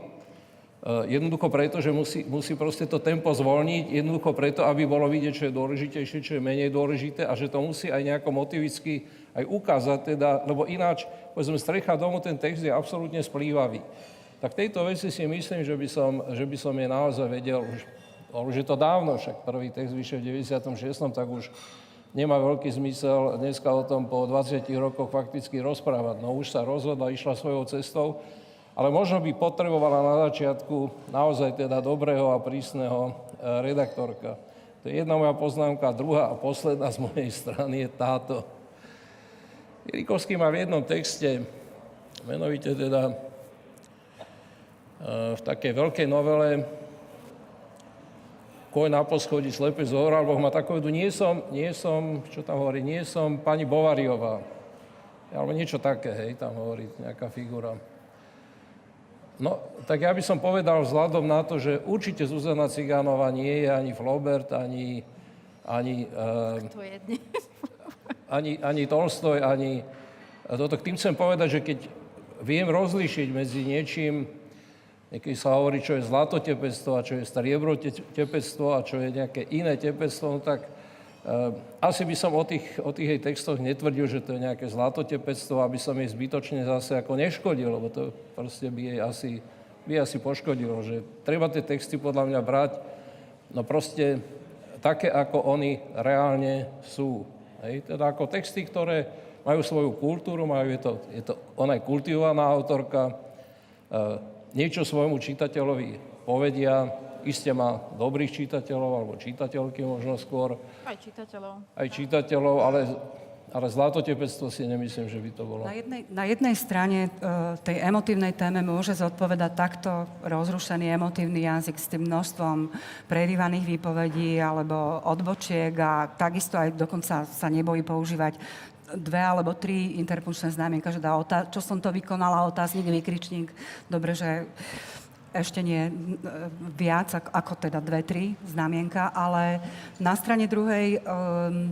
jednoducho preto, že musí, musí proste to tempo zvolniť, jednoducho preto, aby bolo vidieť, čo je dôležitejšie, čo je menej dôležité a že to musí aj nejako motivicky aj ukázať, teda, lebo ináč, povedzme, strecha domu, ten text je absolútne splývavý. Tak tejto veci si myslím, že by som, že by som je naozaj vedel už už je to dávno, však prvý text vyšiel v 96., tak už nemá veľký zmysel dneska o tom po 20 rokoch fakticky rozprávať. No už sa rozhodla, išla svojou cestou ale možno by potrebovala na začiatku naozaj teda dobrého a prísneho e, redaktorka. To je jedna moja poznámka. Druhá a posledná z mojej strany je táto. Ilikovský má v jednom texte, menovite teda e, v takej veľkej novele Koj na poschodí, slepý zohral, Boh má takovú, nie som, nie som, čo tam hovorí, nie som pani Bovariová. Alebo niečo také, hej, tam hovorí nejaká figura. No, tak ja by som povedal vzhľadom na to, že určite Zuzana Cigánova nie je ani Flaubert, ani, ani, uh, To je dnes. ani, ani Tolstoj, ani... Toto, tým chcem povedať, že keď viem rozlišiť medzi niečím, niekedy sa hovorí, čo je zlatotepectvo a čo je striebro-tepectvo a čo je nejaké iné tepectvo, no tak uh, asi by som o tých, o tých jej textoch netvrdil, že to je nejaké zlatotepectvo, aby som jej zbytočne zase ako neškodil, lebo to proste by jej asi, by asi poškodilo, že treba tie texty podľa mňa brať, no proste také, ako oni reálne sú. Hej? Teda ako texty, ktoré majú svoju kultúru, majú, je to, je to, ona je kultivovaná autorka, uh, niečo svojmu čitateľovi povedia, iste má dobrých čitateľov, alebo čitateľky možno skôr, Aj čitateľov. aj čitateľov, ale, ale zlatotepectvo si nemyslím, že by to bolo. Na jednej, na jednej strane e, tej emotívnej téme môže zodpovedať takto rozrušený emotívny jazyk s tým množstvom prerývaných výpovedí alebo odbočiek a takisto aj dokonca sa nebojí používať dve alebo tri interpunkčné znamienka, že dá otá- čo som to vykonala, otáznik, vykričník. Dobre, že ešte nie viac ako teda dve, tri znamienka, ale na strane druhej um,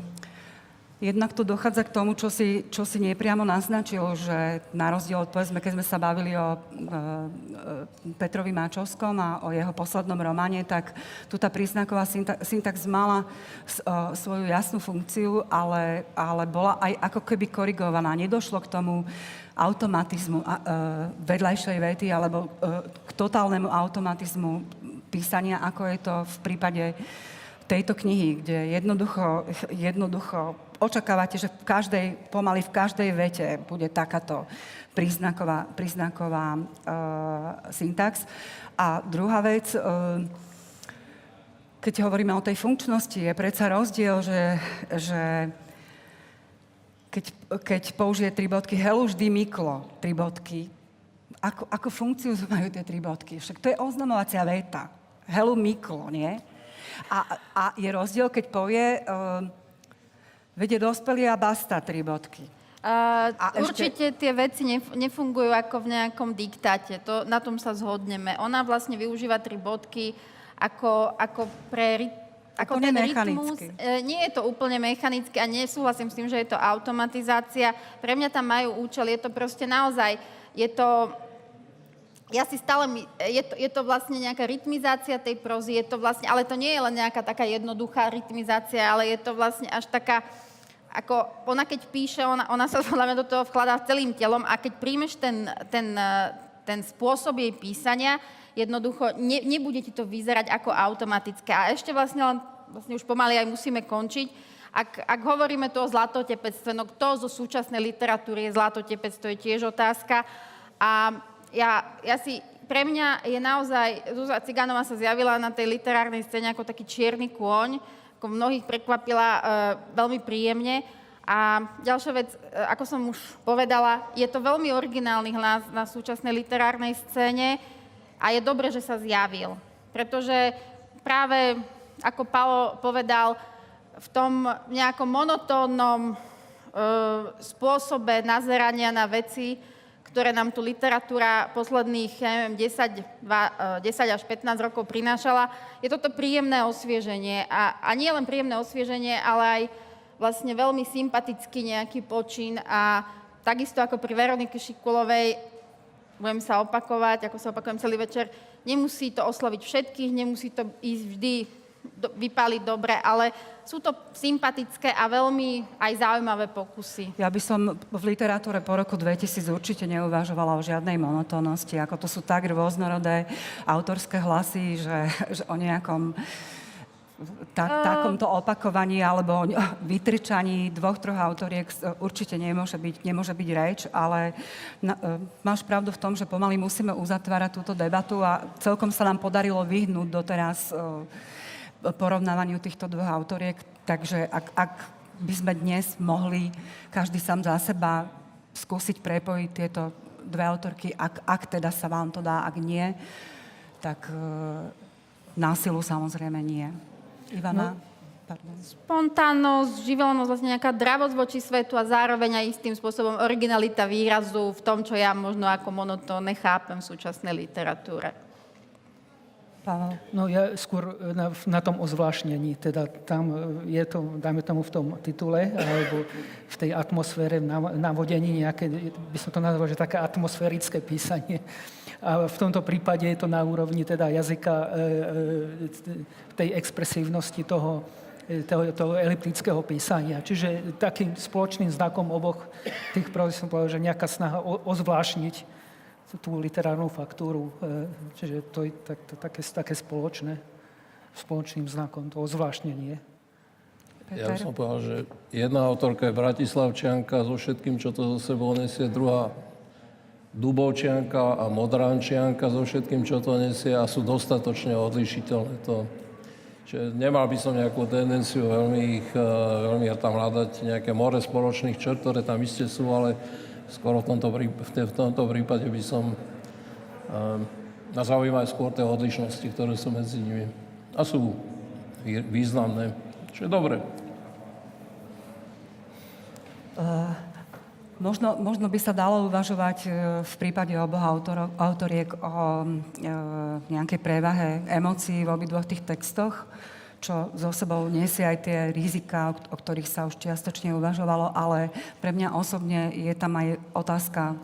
jednak tu dochádza k tomu, čo si, čo si nepriamo naznačil, že na rozdiel od, povedzme, keď sme sa bavili o e, e, Petrovi Máčovskom a o jeho poslednom románe, tak tu tá príznaková synta- syntax mala s, o, svoju jasnú funkciu, ale, ale bola aj ako keby korigovaná. Nedošlo k tomu automatizmu a, e, vedľajšej vety alebo e, k totálnemu automatizmu písania, ako je to v prípade tejto knihy, kde jednoducho, jednoducho očakávate, že v každej, pomaly v každej vete bude takáto príznaková, príznaková e, syntax. A druhá vec, e, keď hovoríme o tej funkčnosti, je predsa rozdiel, že, že keď, keď použije tri bodky, helu vždy myklo, tri bodky, ako, ako funkciu majú tie tri bodky? Však to je oznamovacia veta. Helu myklo, nie? A, a je rozdiel, keď povie, uh, vede dospelý a basta, tri bodky. Uh, A ešte- určite tie veci nef- nefungujú ako v nejakom diktáte, to, na tom sa zhodneme. Ona vlastne využíva tri bodky ako, ako pre ry- Ako ten rytmus. E, nie je to úplne mechanické a nesúhlasím s tým, že je to automatizácia. Pre mňa tam majú účel, je to proste naozaj, je to ja si stále, my, je to, je to vlastne nejaká rytmizácia tej prozy, je to vlastne, ale to nie je len nejaká taká jednoduchá rytmizácia, ale je to vlastne až taká, ako ona keď píše, ona, ona sa podľa mňa do toho vkladá celým telom a keď príjmeš ten, ten, eh, ten spôsob jej písania, jednoducho ne, nebude ti to vyzerať ako automatické. A ešte vlastne vlastne už pomaly aj musíme končiť, ak, ak hovoríme tu o zlatotepectve, no kto zo súčasnej literatúry je zlatotepec, to je tiež otázka. A ja, ja si, pre mňa je naozaj, Zuzana Ciganová sa zjavila na tej literárnej scéne ako taký čierny kôň, ako mnohých prekvapila e, veľmi príjemne. A ďalšia vec, e, ako som už povedala, je to veľmi originálny hlas na súčasnej literárnej scéne a je dobre, že sa zjavil. Pretože práve, ako Paolo povedal, v tom nejakom monotónnom e, spôsobe nazerania na veci, ktoré nám tu literatúra posledných, neviem, 10, 2, 10 až 15 rokov prinášala, je toto príjemné osvieženie. A, a nie len príjemné osvieženie, ale aj vlastne veľmi sympatický nejaký počin a takisto ako pri Veronike Šikulovej, budem sa opakovať, ako sa opakujem celý večer, nemusí to osloviť všetkých, nemusí to ísť vždy do, vypáliť dobre, ale sú to sympatické a veľmi aj zaujímavé pokusy. Ja by som v literatúre po roku 2000 určite neuvažovala o žiadnej monotónnosti, ako to sú tak rôznorodé autorské hlasy, že, že o nejakom ta, takomto opakovaní alebo vytrčaní dvoch, troch autoriek určite nemôže byť, nemôže byť reč, ale na, e, máš pravdu v tom, že pomaly musíme uzatvárať túto debatu a celkom sa nám podarilo vyhnúť doteraz e, porovnávaniu týchto dvoch autoriek, takže ak, ak by sme dnes mohli každý sám za seba skúsiť prepojiť tieto dve autorky, ak, ak teda sa vám to dá, ak nie, tak e, násilu samozrejme nie. Ivana? Pardon. Spontánnosť, živelnosť, vlastne nejaká dravosť voči svetu a zároveň aj istým spôsobom originalita výrazu v tom, čo ja možno ako monotónne chápem v súčasnej literatúre. Pavel? No ja skôr na, na tom ozvláštnení, teda tam e, je to, dajme tomu v tom titule, alebo v tej atmosfére, v nav- navodení nejaké, by som to nazval, že také atmosférické písanie. A v tomto prípade je to na úrovni teda jazyka, e, e, tej expresívnosti toho, e, toho, toho eliptického písania. Čiže takým spoločným znakom oboch tých som povedal, že nejaká snaha o, ozvláštniť tú literárnu faktúru. e, Čiže to je tak, to, také, také spoločné, spoločným znakom, to ozvláštnenie. Ja by som povedal, že jedna autorka je Bratislavčianka so všetkým, čo to zo sebou nesie, druhá Dubovčianka a Modrančianka so všetkým, čo to nesie a sú dostatočne odlišiteľné. To, že nemal by som nejakú tendenciu veľmi, ich, eh, veľmi tam hľadať nejaké more spoločných črt, ktoré tam iste sú, ale skoro v tomto, prí- v tomto prípade by som um, zaujímal skôr tie odlišnosti, ktoré sú medzi nimi. A sú vý- významné. Čo je dobré. Možno, možno by sa dalo uvažovať e, v prípade oboch autorov, autoriek o e, nejakej prevahe emócií v obidvoch tých textoch, čo zo sebou nesie aj tie rizika, o, ktorých sa už čiastočne uvažovalo, ale pre mňa osobne je tam aj otázka,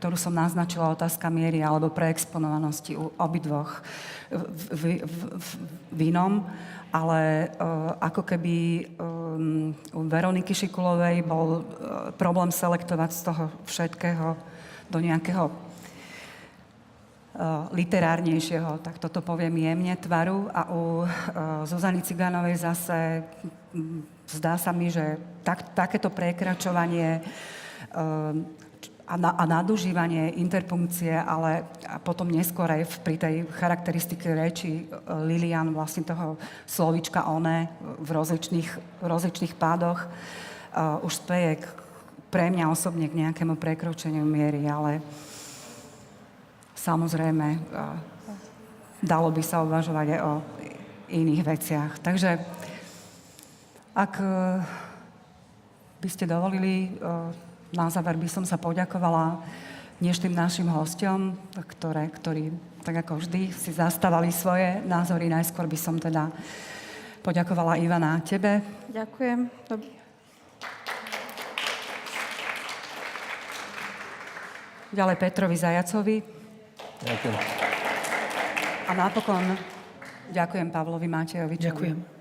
ktorú som naznačila, otázka miery alebo preexponovanosti u obidvoch. V, v, v, v, inom, ale uh, ako keby um, u Veroniky Šikulovej bol uh, problém selektovať z toho všetkého do nejakého literárnejšieho, tak toto poviem jemne, tvaru. A u uh, Zuzany Ciganovej zase mm, zdá sa mi, že tak, takéto prekračovanie um, a, na, a nadužívanie interpunkcie, ale potom neskôr aj pri tej charakteristike reči Lilian, vlastne toho slovička one v rozličných, v rozličných pádoch, uh, už speje pre mňa osobne k nejakému prekročeniu miery, ale samozrejme uh, dalo by sa uvažovať aj o iných veciach. Takže ak uh, by ste dovolili, uh, na záver by som sa poďakovala dnešným našim hostom, ktoré, ktorí, tak ako vždy, si zastávali svoje názory. Najskôr by som teda poďakovala Ivana tebe. Ďakujem. Dob- Ďalej Petrovi Zajacovi. Ďakujem. A napokon ďakujem Pavlovi Matejovičovi. Ďakujem.